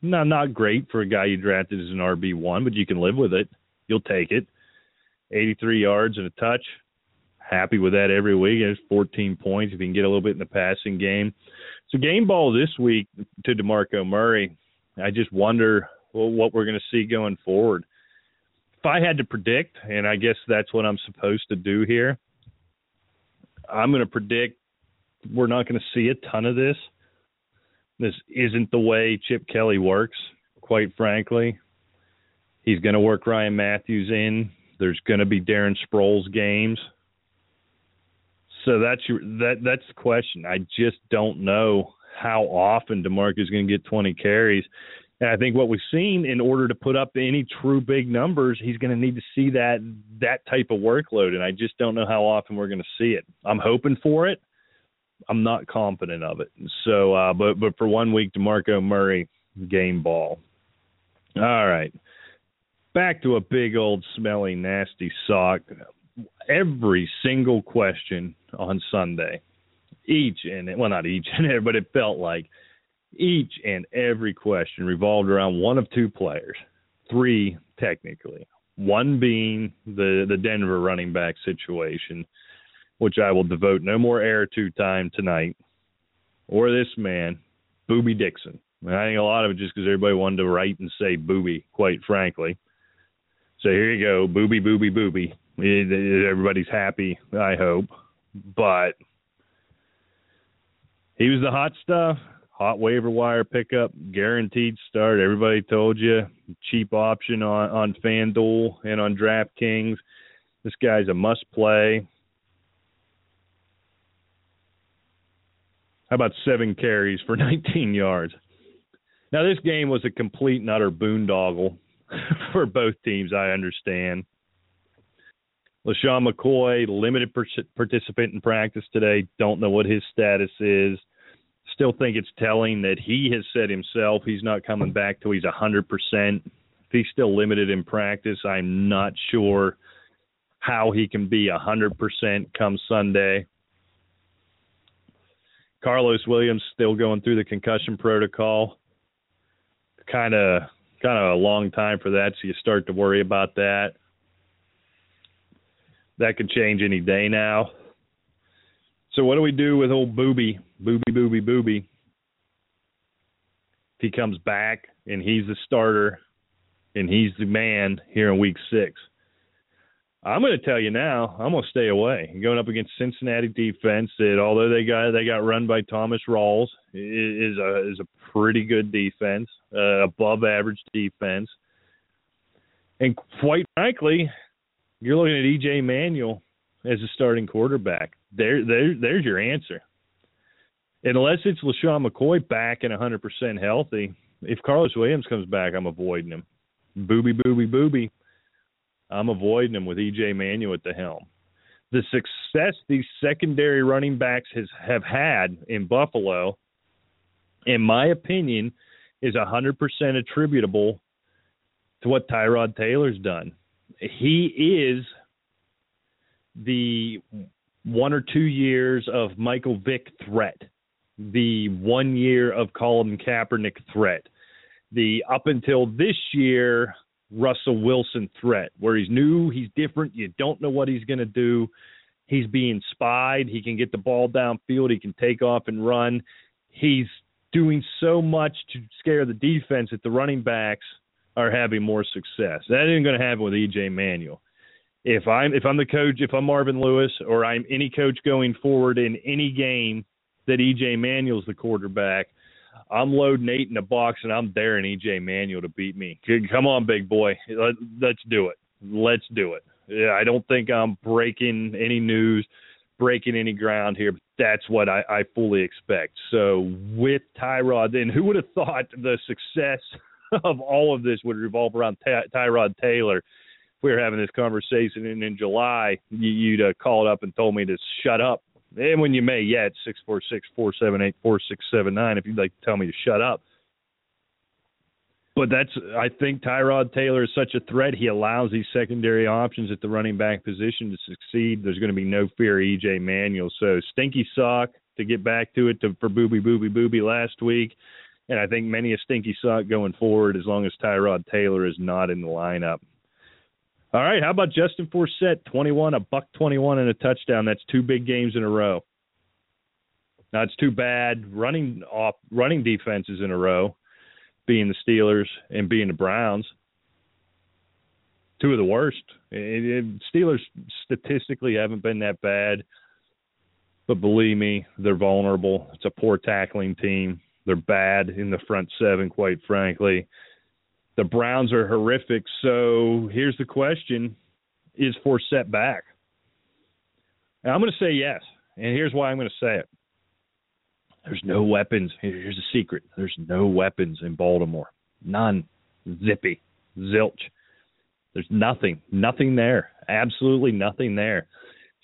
Not not great for a guy you drafted as an RB one, but you can live with it. You'll take it. 83 yards and a touch. Happy with that every week. There's 14 points if you can get a little bit in the passing game. So game ball this week to DeMarco Murray. I just wonder well, what we're going to see going forward if I had to predict, and I guess that's what I'm supposed to do here, I'm going to predict we're not going to see a ton of this. This isn't the way Chip Kelly works, quite frankly. He's going to work Ryan Mathews in. There's going to be Darren Sproles games. So that's your, that that's the question. I just don't know how often DeMarco is going to get 20 carries. And I think what we've seen, in order to put up any true big numbers, he's going to need to see that that type of workload. And I just don't know how often we're going to see it. I'm hoping for it. I'm not confident of it. So, uh, but but for one week, Demarco Murray game ball. All right, back to a big old smelly nasty sock. Every single question on Sunday, each and well not each and every, but it felt like each and every question revolved around one of two players, three technically. One being the the Denver running back situation, which I will devote no more air to time tonight, or this man, Boobie Dixon. I think a lot of it just because everybody wanted to write and say Boobie, quite frankly. So here you go, Boobie, Boobie, Boobie. Eh, eh, everybody's happy, I hope. But he was the hot stuff, hot waiver wire pickup, guaranteed start. Everybody told you cheap option on on FanDuel and on DraftKings. This guy's a must play. How about seven carries for (laughs) 19 yards? Now, this game was a complete and utter boondoggle (laughs) for both teams, I understand. LeSean McCoy, limited participant in practice today. Don't know what his status is. Still think it's telling that he has said himself he's not coming back till he's 100%. If he's still limited in practice, I'm not sure how he can be 100% come Sunday. Carlos Williams still going through the concussion protocol. Kind of kind of a long time for that, so you start to worry about that that could change any day now. So what do we do with old Boobie, Boobie, Boobie, Boobie? If he comes back and he's the starter and he's the man here in Week Six, I'm going to tell you now, I'm going to stay away. Going up against Cincinnati defense that although they got they got run by Thomas Rawls is a is a pretty good defense, uh, above average defense. And quite frankly, you're looking at EJ Manuel as a starting quarterback. There, there, there's your answer. Unless it's LeSean McCoy back and 100% healthy, if Carlos Williams comes back, I'm avoiding him. Boobie, boobie, boobie. I'm avoiding him with EJ Manuel at the helm. The success these secondary running backs has have had in Buffalo, in my opinion, is 100% attributable to what Tyrod Taylor's done he is the one or two years of Michael Vick threat, the one year of Colin Kaepernick threat, the up until this year Russell Wilson threat, where he's new, he's different, you don't know what he's going to do. He's being spied. He can get the ball downfield. He can take off and run. He's doing so much to scare the defense that the running backs – are having more success. That isn't going to happen with EJ Manuel. If I'm if I'm the coach, if I'm Marvin Lewis, or I'm any coach going forward in any game that EJ Manuel's the quarterback, I'm loading eight in the box and I'm daring EJ Manuel to beat me. Come on, big boy, let's do it. Let's do it. Yeah, I don't think I'm breaking any news, breaking any ground here. But that's what I, I fully expect. So with Tyrod, then who would have thought the success (laughs) of all of this would revolve around Ty- Tyrod Taylor. If we were having this conversation in, in July, you, you'd uh, called up and told me to shut up. And when you may, yeah, it's six four six four seven eight four six seven nine. If you'd like to tell me to shut up. But that's I think Tyrod Taylor is such a threat. He allows these secondary options at the running back position to succeed. There's going to be no fear of EJ Manuel. So stinky sock to get back to it to, for Boobie Boobie Boobie last week and I think many a stinky sock going forward as long as Tyrod Taylor is not in the lineup. All right, how about Justin Forsett, 21, a buck 21 and a touchdown. That's two big games in a row. Now it's too bad running off running defenses in a row, being the Steelers and being the Browns. Two of the worst. It, it, Steelers statistically haven't been that bad, but believe me, they're vulnerable. It's a poor tackling team. They're bad in the front seven, quite frankly. The Browns are horrific. So here's the question Is Forsett back? And I'm going to say yes. And here's why I'm going to say it. There's no weapons. Here's a secret. There's no weapons in Baltimore. None. Zippy. Zilch. There's nothing. Nothing there. Absolutely nothing there.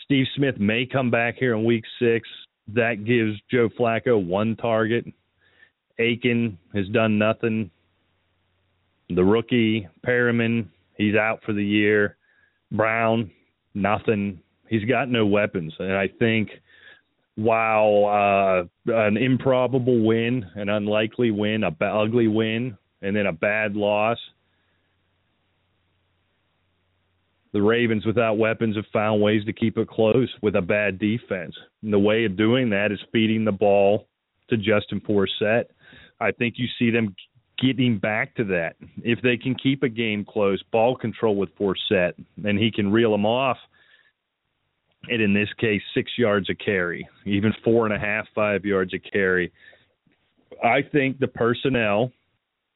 Steve Smith may come back here in week six. That gives Joe Flacco one target. Aiken has done nothing. The rookie Perriman, he's out for the year. Brown, nothing. He's got no weapons, and I think while uh, an improbable win, an unlikely win, a b- ugly win, and then a bad loss. The Ravens, without weapons, have found ways to keep it close with a bad defense. And the way of doing that is feeding the ball to Justin Forsett I think you see them getting back to that. If they can keep a game close, ball control with Forsett, and he can reel them off, and in this case, six yards a carry, even four and a half, five yards a carry. I think the personnel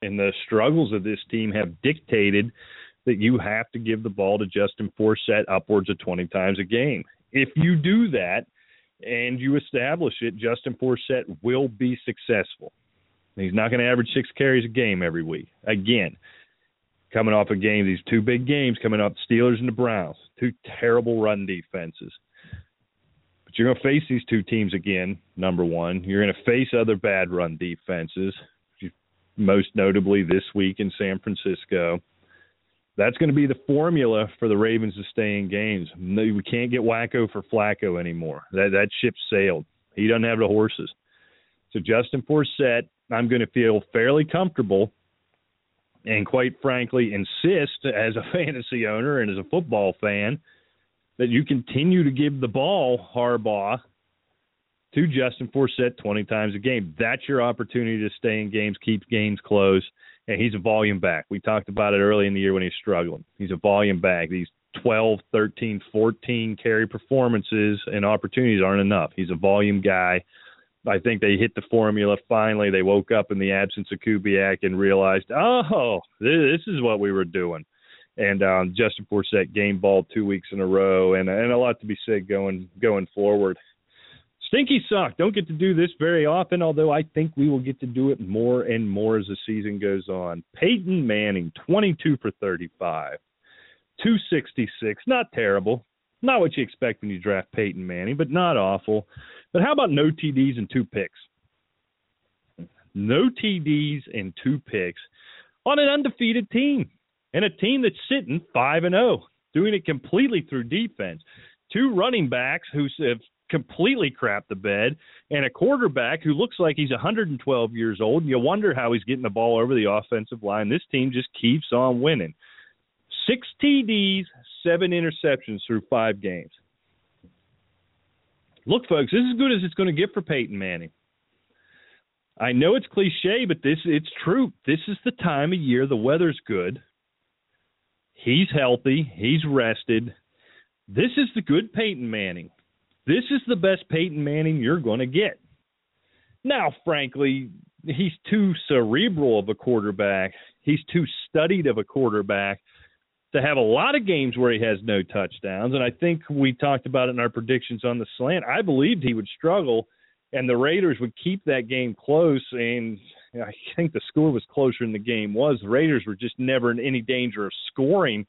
and the struggles of this team have dictated that you have to give the ball to Justin Forsett upwards of 20 times a game. If you do that and you establish it, Justin Forsett will be successful. He's not going to average six carries a game every week. Again, coming off a game, these two big games coming up, Steelers and the Browns, two terrible run defenses. But you're going to face these two teams again, number one. You're going to face other bad run defenses, most notably this week in San Francisco. That's going to be the formula for the Ravens to stay in games. We can't get Wacko for Flacco anymore. That that ship sailed. He doesn't have the horses. So Justin Forsett, I'm going to feel fairly comfortable and quite frankly insist as a (laughs) fantasy owner and as a football fan that you continue to give the ball Harbaugh to Justin Forsett 20 times a game. That's your opportunity to stay in games, keep games close, and he's a volume back. We talked about it early in the year when he's struggling. He's a volume back. These 12, 13, 14 carry performances and opportunities aren't enough. He's a volume guy. I think they hit the formula finally. They woke up in the absence of Kubiak and realized, oh, this is what we were doing. And um, Justin Forsett game ball two weeks in a row, and and a lot to be said going going forward. Stinky sock. Don't get to do this very often, although I think we will get to do it more and more as the season goes on. Peyton Manning, 22 for 35, 266. Not terrible. Not what you expect when you draft Peyton Manning, but not awful. But how about no TDs and two picks? No TDs and two picks on an undefeated team and a team that's sitting 5 and 0, doing it completely through defense. Two running backs who have completely crapped the bed, and a quarterback who looks like he's 112 years old. And you wonder how he's getting the ball over the offensive line. This team just keeps on winning. Six TDs, seven interceptions through five games. Look, folks, this is as good as it's going to get for Peyton Manning. I know it's cliche, but this it's true. This is the time of year the weather's good. He's healthy. He's rested. This is the good Peyton Manning. This is the best Peyton Manning you're going to get. Now, frankly, he's too cerebral of a quarterback. He's too studied of a quarterback to have a lot of games where he has no touchdowns. And I think we talked about it in our predictions on the slant. I believed he would struggle and the Raiders would keep that game close. And I think the score was closer than the game was. The Raiders were just never in any danger of scoring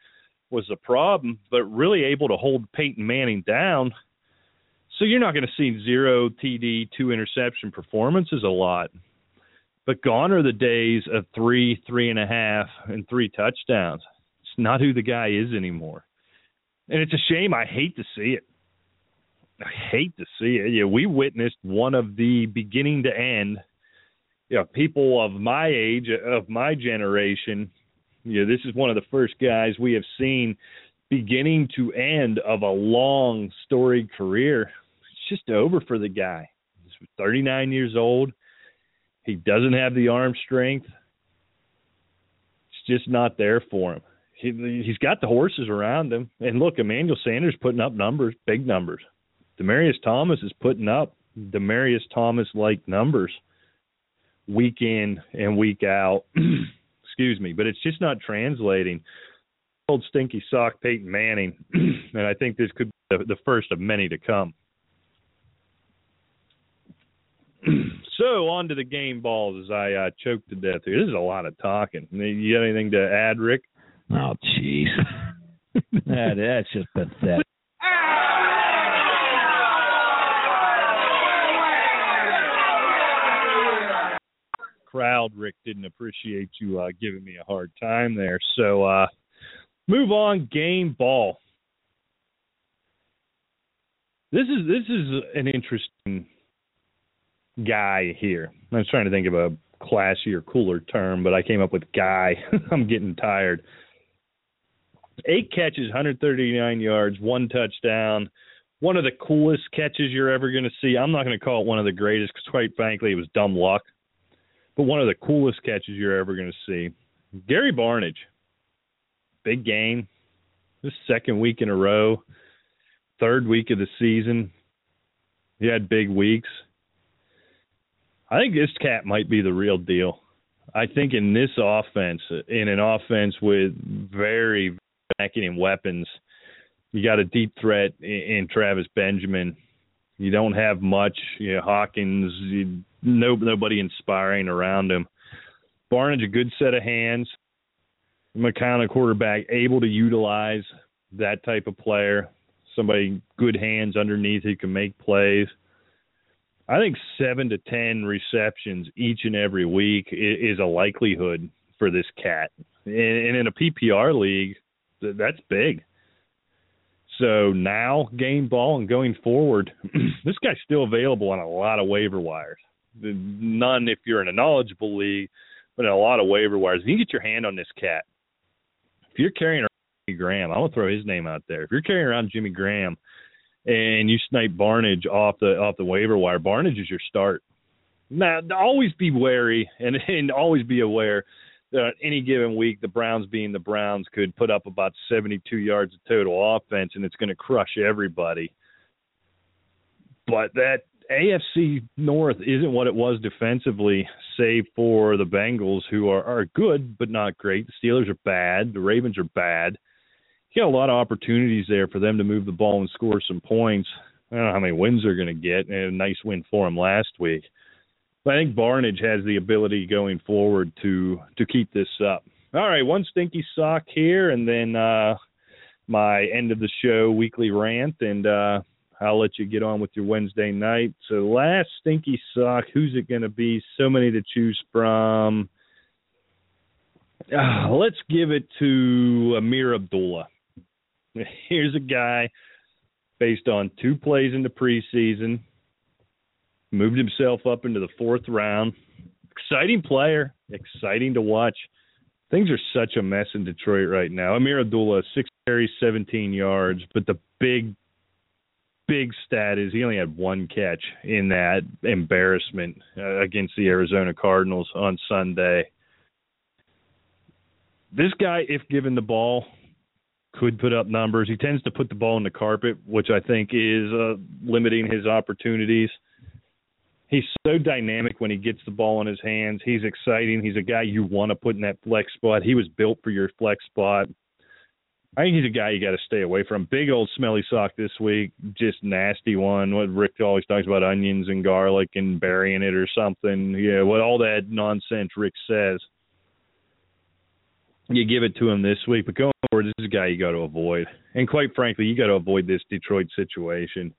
was the problem, but really able to hold Peyton Manning down. So you're not going to see zero TD, two interception performances a lot. But gone are the days of three, three and a half, and three touchdowns. Not who the guy is anymore. And it's a shame. I hate to see it. I hate to see it. Yeah, we witnessed one of the beginning to end. Yeah, you know, people of my age, of my generation. Yeah, this is one of the first guys we have seen beginning to end of a long storied career. It's just over for the guy. He's 39 years old. He doesn't have the arm strength. It's just not there for him he, he's got the horses around him. And look, Emmanuel Sanders putting up numbers, big numbers. Demaryius Thomas is putting up Demaryius Thomas like numbers week in and week out. (clears throat) Excuse me, but it's just not translating. Old stinky sock Peyton Manning, (clears throat) and I think this could be the, the first of many to come. (clears throat) so on to the game balls as I uh, choked to death here. This is a lot of talking. You got anything to add, Rick? Oh, jeez. (laughs) that, that's just pathetic. Crowd, Rick didn't appreciate you uh, giving me a hard time there. So, uh, move on. Game ball. This is this is an interesting guy here. I was trying to think of a classier, cooler term, but I came up with guy. (laughs) I'm getting tired eight catches, 139 yards, one touchdown. One of the coolest catches you're ever going to see. I'm not going to call it one of the greatest because, quite frankly, it was dumb luck. but one of the coolest catches you're ever going to see. Gary Barnidge, big game, this second week in a row, third week of the season. He had big weeks. I think this cat might be the real deal. I think in this offense, in an offense with very backing in weapons, you got a deep threat in, in Travis Benjamin. You don't have much. You know, Hawkins, you, no nobody inspiring around him. Barnidge, a good set of hands. McCown, quarterback, able to utilize that type of player. Somebody good hands underneath who can make plays. I think seven to ten receptions each and every week is a likelihood for this cat, and in a PPR league, that's big. So now game ball and going forward, (clears throat) this guy's still available on a lot of waiver wires. None if you're in a knowledgeable league, but in a lot of waiver wires. You get your hand on this cat, if you're carrying around Jimmy Graham, I'm gonna throw his name out there. If you're carrying around Jimmy Graham and you snipe Barnidge off the off the waiver wire, Barnidge is your start. Now, always be wary and and always be aware that any given week, the Browns being the Browns could put up about 72 yards of total offense, and it's going to crush everybody. But that AFC North isn't what it was defensively, save for the Bengals, who are, are good but not great. The Steelers are bad. The Ravens are bad. You got a lot of opportunities there for them to move the ball and score some points. I don't know how many wins they're going to get. And a nice win for them last week. I think Barnidge has the ability going forward to to keep this up. All right, one stinky sock here, and then uh, my end of the show weekly rant, and uh, I'll let you get on with your Wednesday night. So last stinky sock, who's it going to be? So many to choose from. Uh, let's give it to Ameer Abdullah. (laughs) Here's a guy based on two plays in the preseason moved himself up into the fourth round. Exciting player, exciting to watch. Things are such a mess in Detroit right now. Ameer Abdullah, six carries, 17 yards, but the big, big stat is he only had one catch in that embarrassment uh, against the Arizona Cardinals on Sunday. This guy, if given the ball, could put up numbers. He tends to put the ball in the carpet, which I think is uh, limiting his opportunities he's so dynamic when he gets the ball in his hands. He's exciting. He's a guy you want to put in that flex spot. He was built for your flex spot. I think he's a guy you got to stay away from. Big old smelly sock this week, just nasty one. What Rick always talks about onions and garlic and burying it or something. Yeah, what all that nonsense Rick says. You give it to him this week, but going forward, this is a guy you got to avoid. And quite frankly, you got to avoid this Detroit situation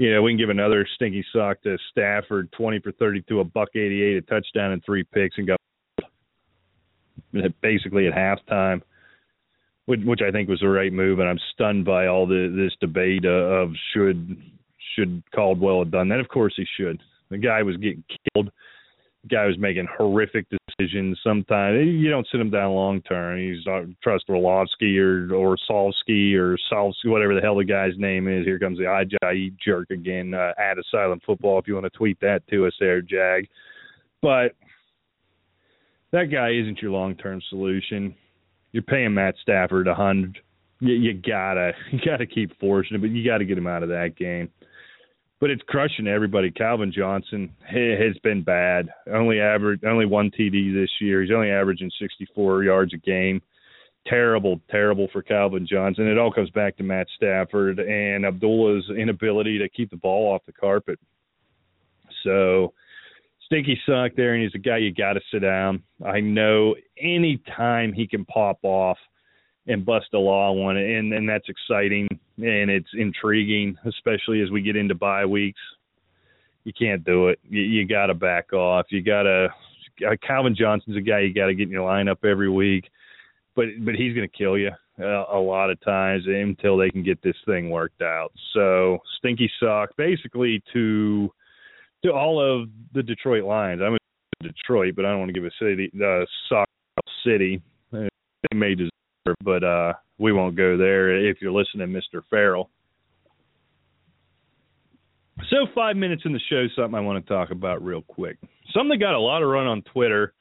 you know, we can give another stinky sock to Stafford, twenty for thirty-two, a buck eighty-eight, a touchdown, and three picks, and go basically at halftime, which, which I think was the right move. And I'm stunned by all the this debate uh, of should should Caldwell have done that. Of course he should. The guy was getting killed The guy was making horrific decisions. Sometimes you don't sit him down long term. He's not trust Orlovsky or or Salsky or Salsky, whatever the hell the guy's name is. Here comes the IJE jerk again. Uh, at Asylum Football, if you want to tweet that to us there, Jag. But that guy isn't your long term solution. You're paying Matt Stafford a hundred. You, you gotta (laughs) you gotta keep forcing it, but you got to get him out of that game but it's crushing everybody. Calvin Johnson has been bad. Only average, only one TD this year. He's only averaging 64 yards a game. Terrible, terrible for Calvin Johnson. It all comes back to Matt Stafford and Abdullah's inability to keep the ball off the carpet. So, stinky suck there, and he's a guy you got to sit down. I know any time he can pop off and bust a law one, and and that's exciting and it's intriguing, especially as we get into bye weeks. You can't do it. You, you got to back off. You got to. Uh, Calvin Johnson's a guy you got to get in your lineup every week, but but he's going to kill you uh, a lot of times until they can get this thing worked out. So stinky sock, basically to to all of the Detroit Lions. I'm in Detroit, but I don't want to give a city uh, sock city. They may deserve but uh, we won't go there if you're listening, Mr. Farrell. So, five minutes in the show, something I want to talk about real quick. Something that got a lot of run on Twitter,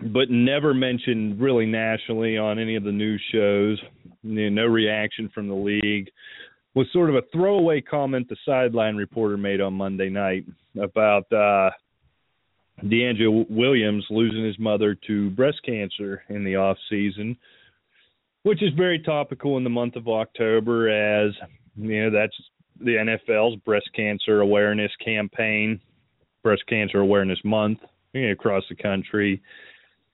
but never mentioned really nationally on any of the news shows. No reaction from the league. Was sort of a throwaway comment the sideline reporter made on Monday night about uh, DeAngelo Williams losing his mother to breast cancer in the off season, which is very topical in the month of October, as you know that's the NFL's breast cancer awareness campaign, breast cancer awareness month you know, across the country.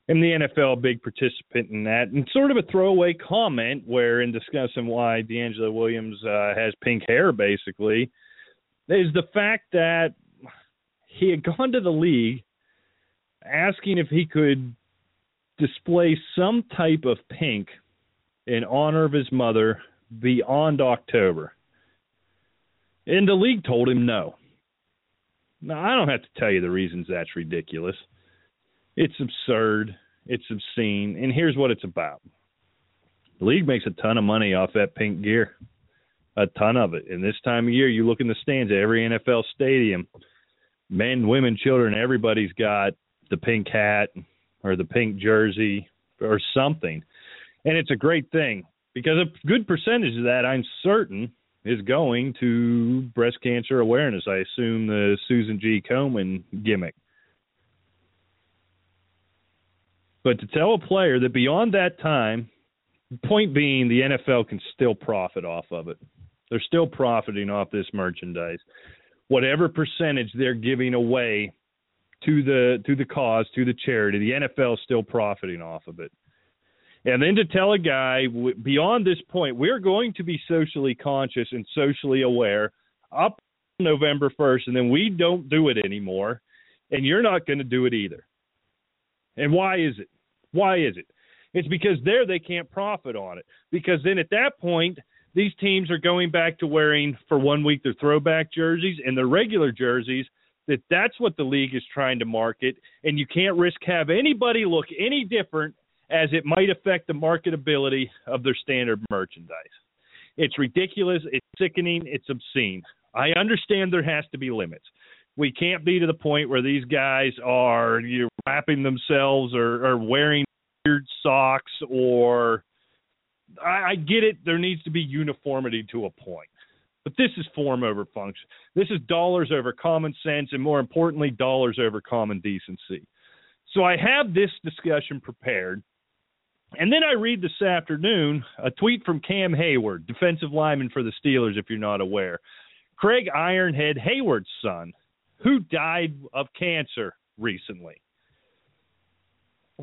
And the NFL, big participant in that, and sort of a throwaway comment where, in discussing why DeAngelo Williams uh, has pink hair, basically, is the fact that he had gone to the league asking if he could display some type of pink in honor of his mother beyond October. And the league told him no. Now, I don't have to tell you the reasons that's ridiculous. It's absurd. It's obscene. And here's what it's about the league makes a ton of money off that pink gear, a ton of it. And this time of year, you look in the stands at every NFL stadium, men, women, children, everybody's got the pink hat or the pink jersey or something. And it's a great thing because a good percentage of that, I'm certain, is going to breast cancer awareness. I assume the Susan G. Komen gimmick. But to tell a player that beyond that time, point being, the NFL can still profit off of it. They're still profiting off this merchandise. Whatever percentage they're giving away to the to the cause, to the charity, the NFL is still profiting off of it. And then to tell a guy beyond this point, we're going to be socially conscious and socially aware up November 1st, and then we don't do it anymore, and you're not going to do it either. And why is it? Why is it? It's because there they can't profit on it. Because then at that point, these teams are going back to wearing for one week their throwback jerseys and their regular jerseys. That that's what the league is trying to market, and you can't risk have anybody look any different as it might affect the marketability of their standard merchandise. It's ridiculous, it's sickening, it's obscene. I understand there has to be limits. We can't be to the point where these guys are you know, wrapping themselves or, or wearing weird socks or I, I get it. There needs to be uniformity to a point. But this is form over function. This is dollars over common sense, and more importantly, dollars over common decency. So I have this discussion prepared. And then I read this afternoon a tweet from Cam Heyward, defensive lineman for the Steelers, if you're not aware. Craig Ironhead Heyward's son, who died of cancer recently.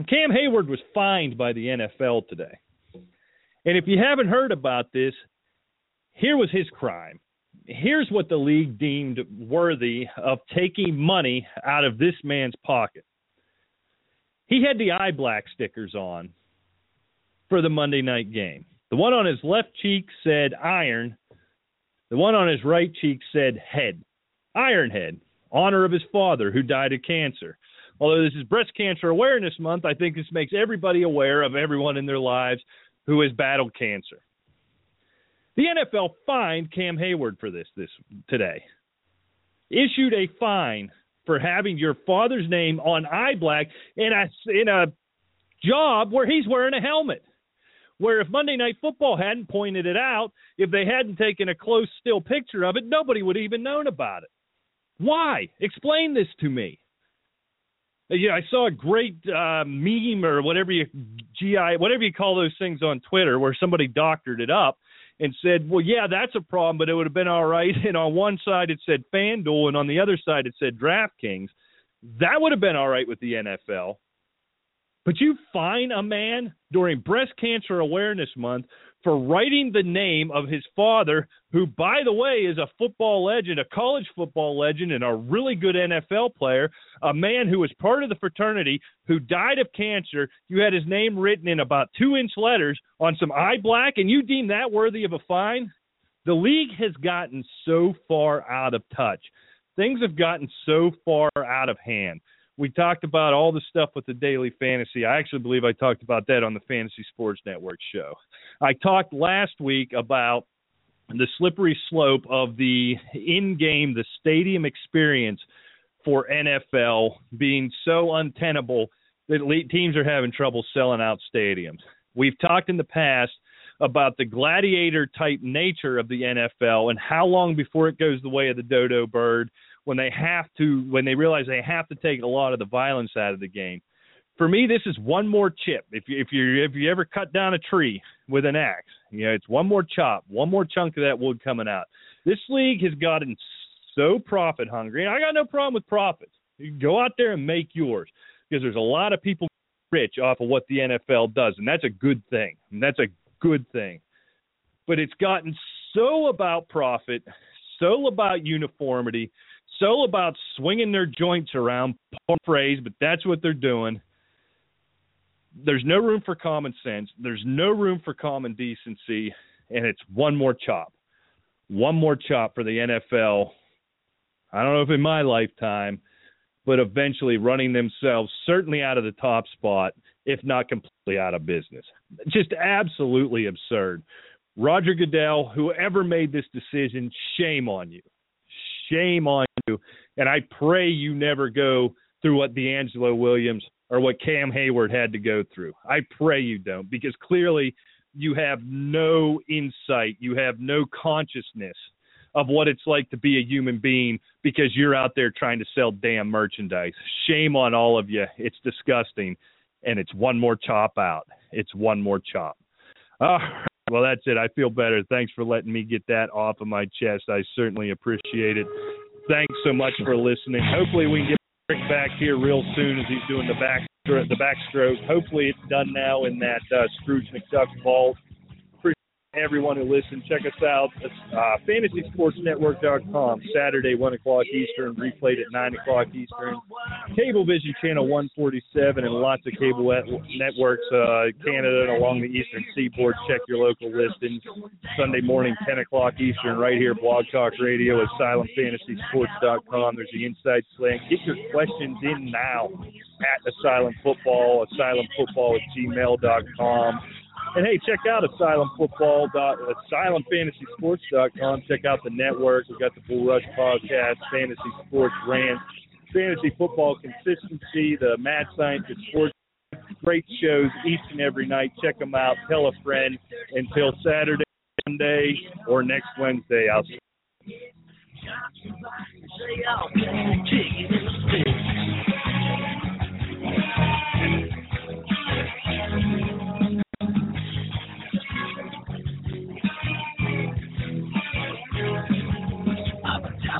Cam Heyward was fined by the NFL today. And if you haven't heard about this, here was his crime. Here's what the league deemed worthy of taking money out of this man's pocket. He had the eye black stickers on for the Monday night game. The one on his left cheek said iron. The one on his right cheek said head. Ironhead, honor of his father who died of cancer. Although this is Breast Cancer Awareness Month, I think this makes everybody aware of everyone in their lives who has battled cancer. The NFL fined Cam Heyward for this this today. Issued a fine for having your father's name on eye black in a in a job where he's wearing a helmet where if Monday Night Football hadn't pointed it out, if they hadn't taken a close still picture of it, nobody would have even known about it. Why? Explain this to me. Yeah, I saw a great uh, meme or whatever you GI whatever you call those things on Twitter where somebody doctored it up and said, "Well, yeah, that's a problem, but it would have been all right." (laughs) And on one side it said FanDuel, and on the other side it said DraftKings. That would have been all right with the NFL. But you fine a man during Breast Cancer Awareness Month for writing the name of his father, who, by the way, is a football legend, a college football legend, and a really good NFL player, a man who was part of the fraternity who died of cancer. You had his name written in about two inch letters on some eye black, and you deem that worthy of a fine? The league has gotten so far out of touch. Things have gotten so far out of hand we talked about all the stuff with the daily fantasy. I actually believe I talked about that on the Fantasy Sports Network show. I talked last week about the slippery slope of the in-game, the stadium experience for NFL being so untenable that teams are having trouble selling out stadiums. We've talked in the past about the gladiator type nature of the NFL and how long before it goes the way of the dodo bird when they have to when they realize they have to take a lot of the violence out of the game. For me, this is one more chip. If you if you if you ever cut down a tree with an axe, you know it's one more chop, one more chunk of that wood coming out. This league has gotten so profit hungry, and I got no problem with profits. You go out there and make yours because there's a lot of people rich off of what the NFL does, and that's a good thing. And that's a good thing. But it's gotten so about profit, so about uniformity, so about swinging their joints around, poor phrase, but that's what they're doing. There's no room for common sense. There's no room for common decency, and it's one more chop. One more chop for the NFL. I don't know if in my lifetime, but eventually running themselves certainly out of the top spot, if not completely out of business. Just absolutely absurd. Roger Goodell, whoever made this decision, shame on you. Shame on And I pray you never go through what DeAngelo Williams or what Cam Heyward had to go through. I pray you don't, because clearly you have no insight, you have no consciousness of what it's like to be a human being because you're out there trying to sell damn merchandise. Shame on all of you. It's disgusting. And it's one more chop out. It's one more chop. All right. Well, that's it. I feel better. Thanks for letting me get that off of my chest. I certainly appreciate it. Thanks so much for listening. Hopefully, we can get Rick back here real soon as he's doing the back the backstroke. Hopefully, it's done now in that uh, Scrooge McDuck vault everyone who listens. Check us out, uh, fantasysportsnetwork.com, Saturday, 1 o'clock Eastern, replayed at 9 o'clock Eastern. Cablevision Channel 147 and lots of cable networks, uh, Canada and along the Eastern Seaboard. Check your local listings. Sunday morning, 10 o'clock Eastern, right here, Blog Talk Radio at. There's the Inside Slant. Get your questions in now at Asylum Football, AsylumFootball at gmail.com. And hey, check out uh, Asylum Football dot AsylumFantasySports.com. Check out the network. We've got the Bull Rush podcast, Fantasy Sports Rant, Fantasy Football Consistency, the Mad Scientist Sports. Great shows each and every night. Check them out. Tell a friend. Until Saturday, Sunday, or next Wednesday, I'll see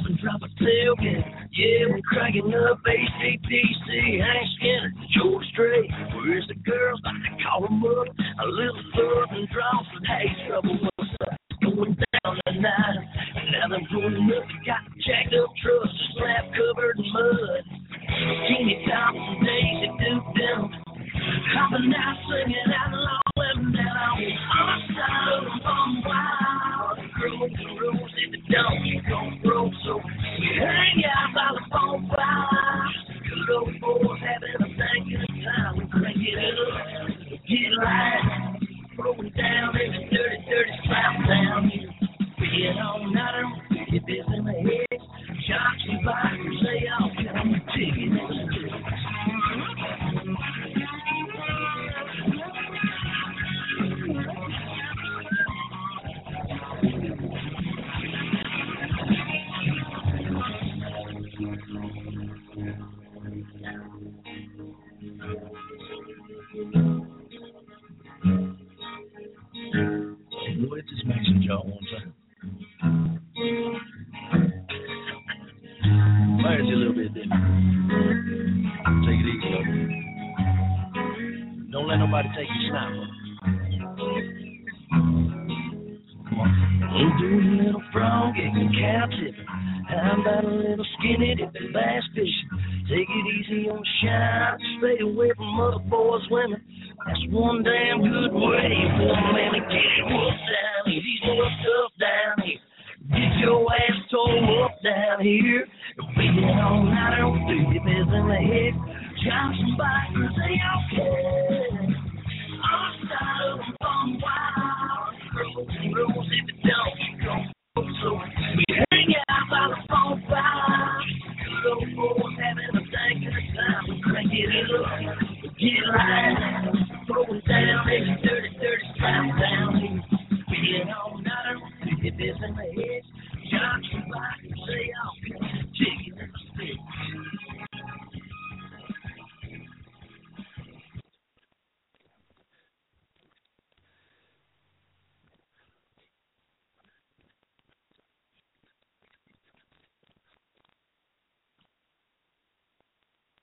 and drop a tailgate. Yeah, we're cranking up ACDC, Hank Skinner, George Strait. Where's the girls? I call them up. A little southern draw some hay trouble. What's up? going down tonight? Now they're pulling up. Got jacked up trucks, slab covered in mud. Kenny Thompson, Daisy Duke Hopping out, singing out loud, and down. I'm wild. Girls and rules in the don't hang out by the. Good old boys having a in time. We it up, get light, throwing down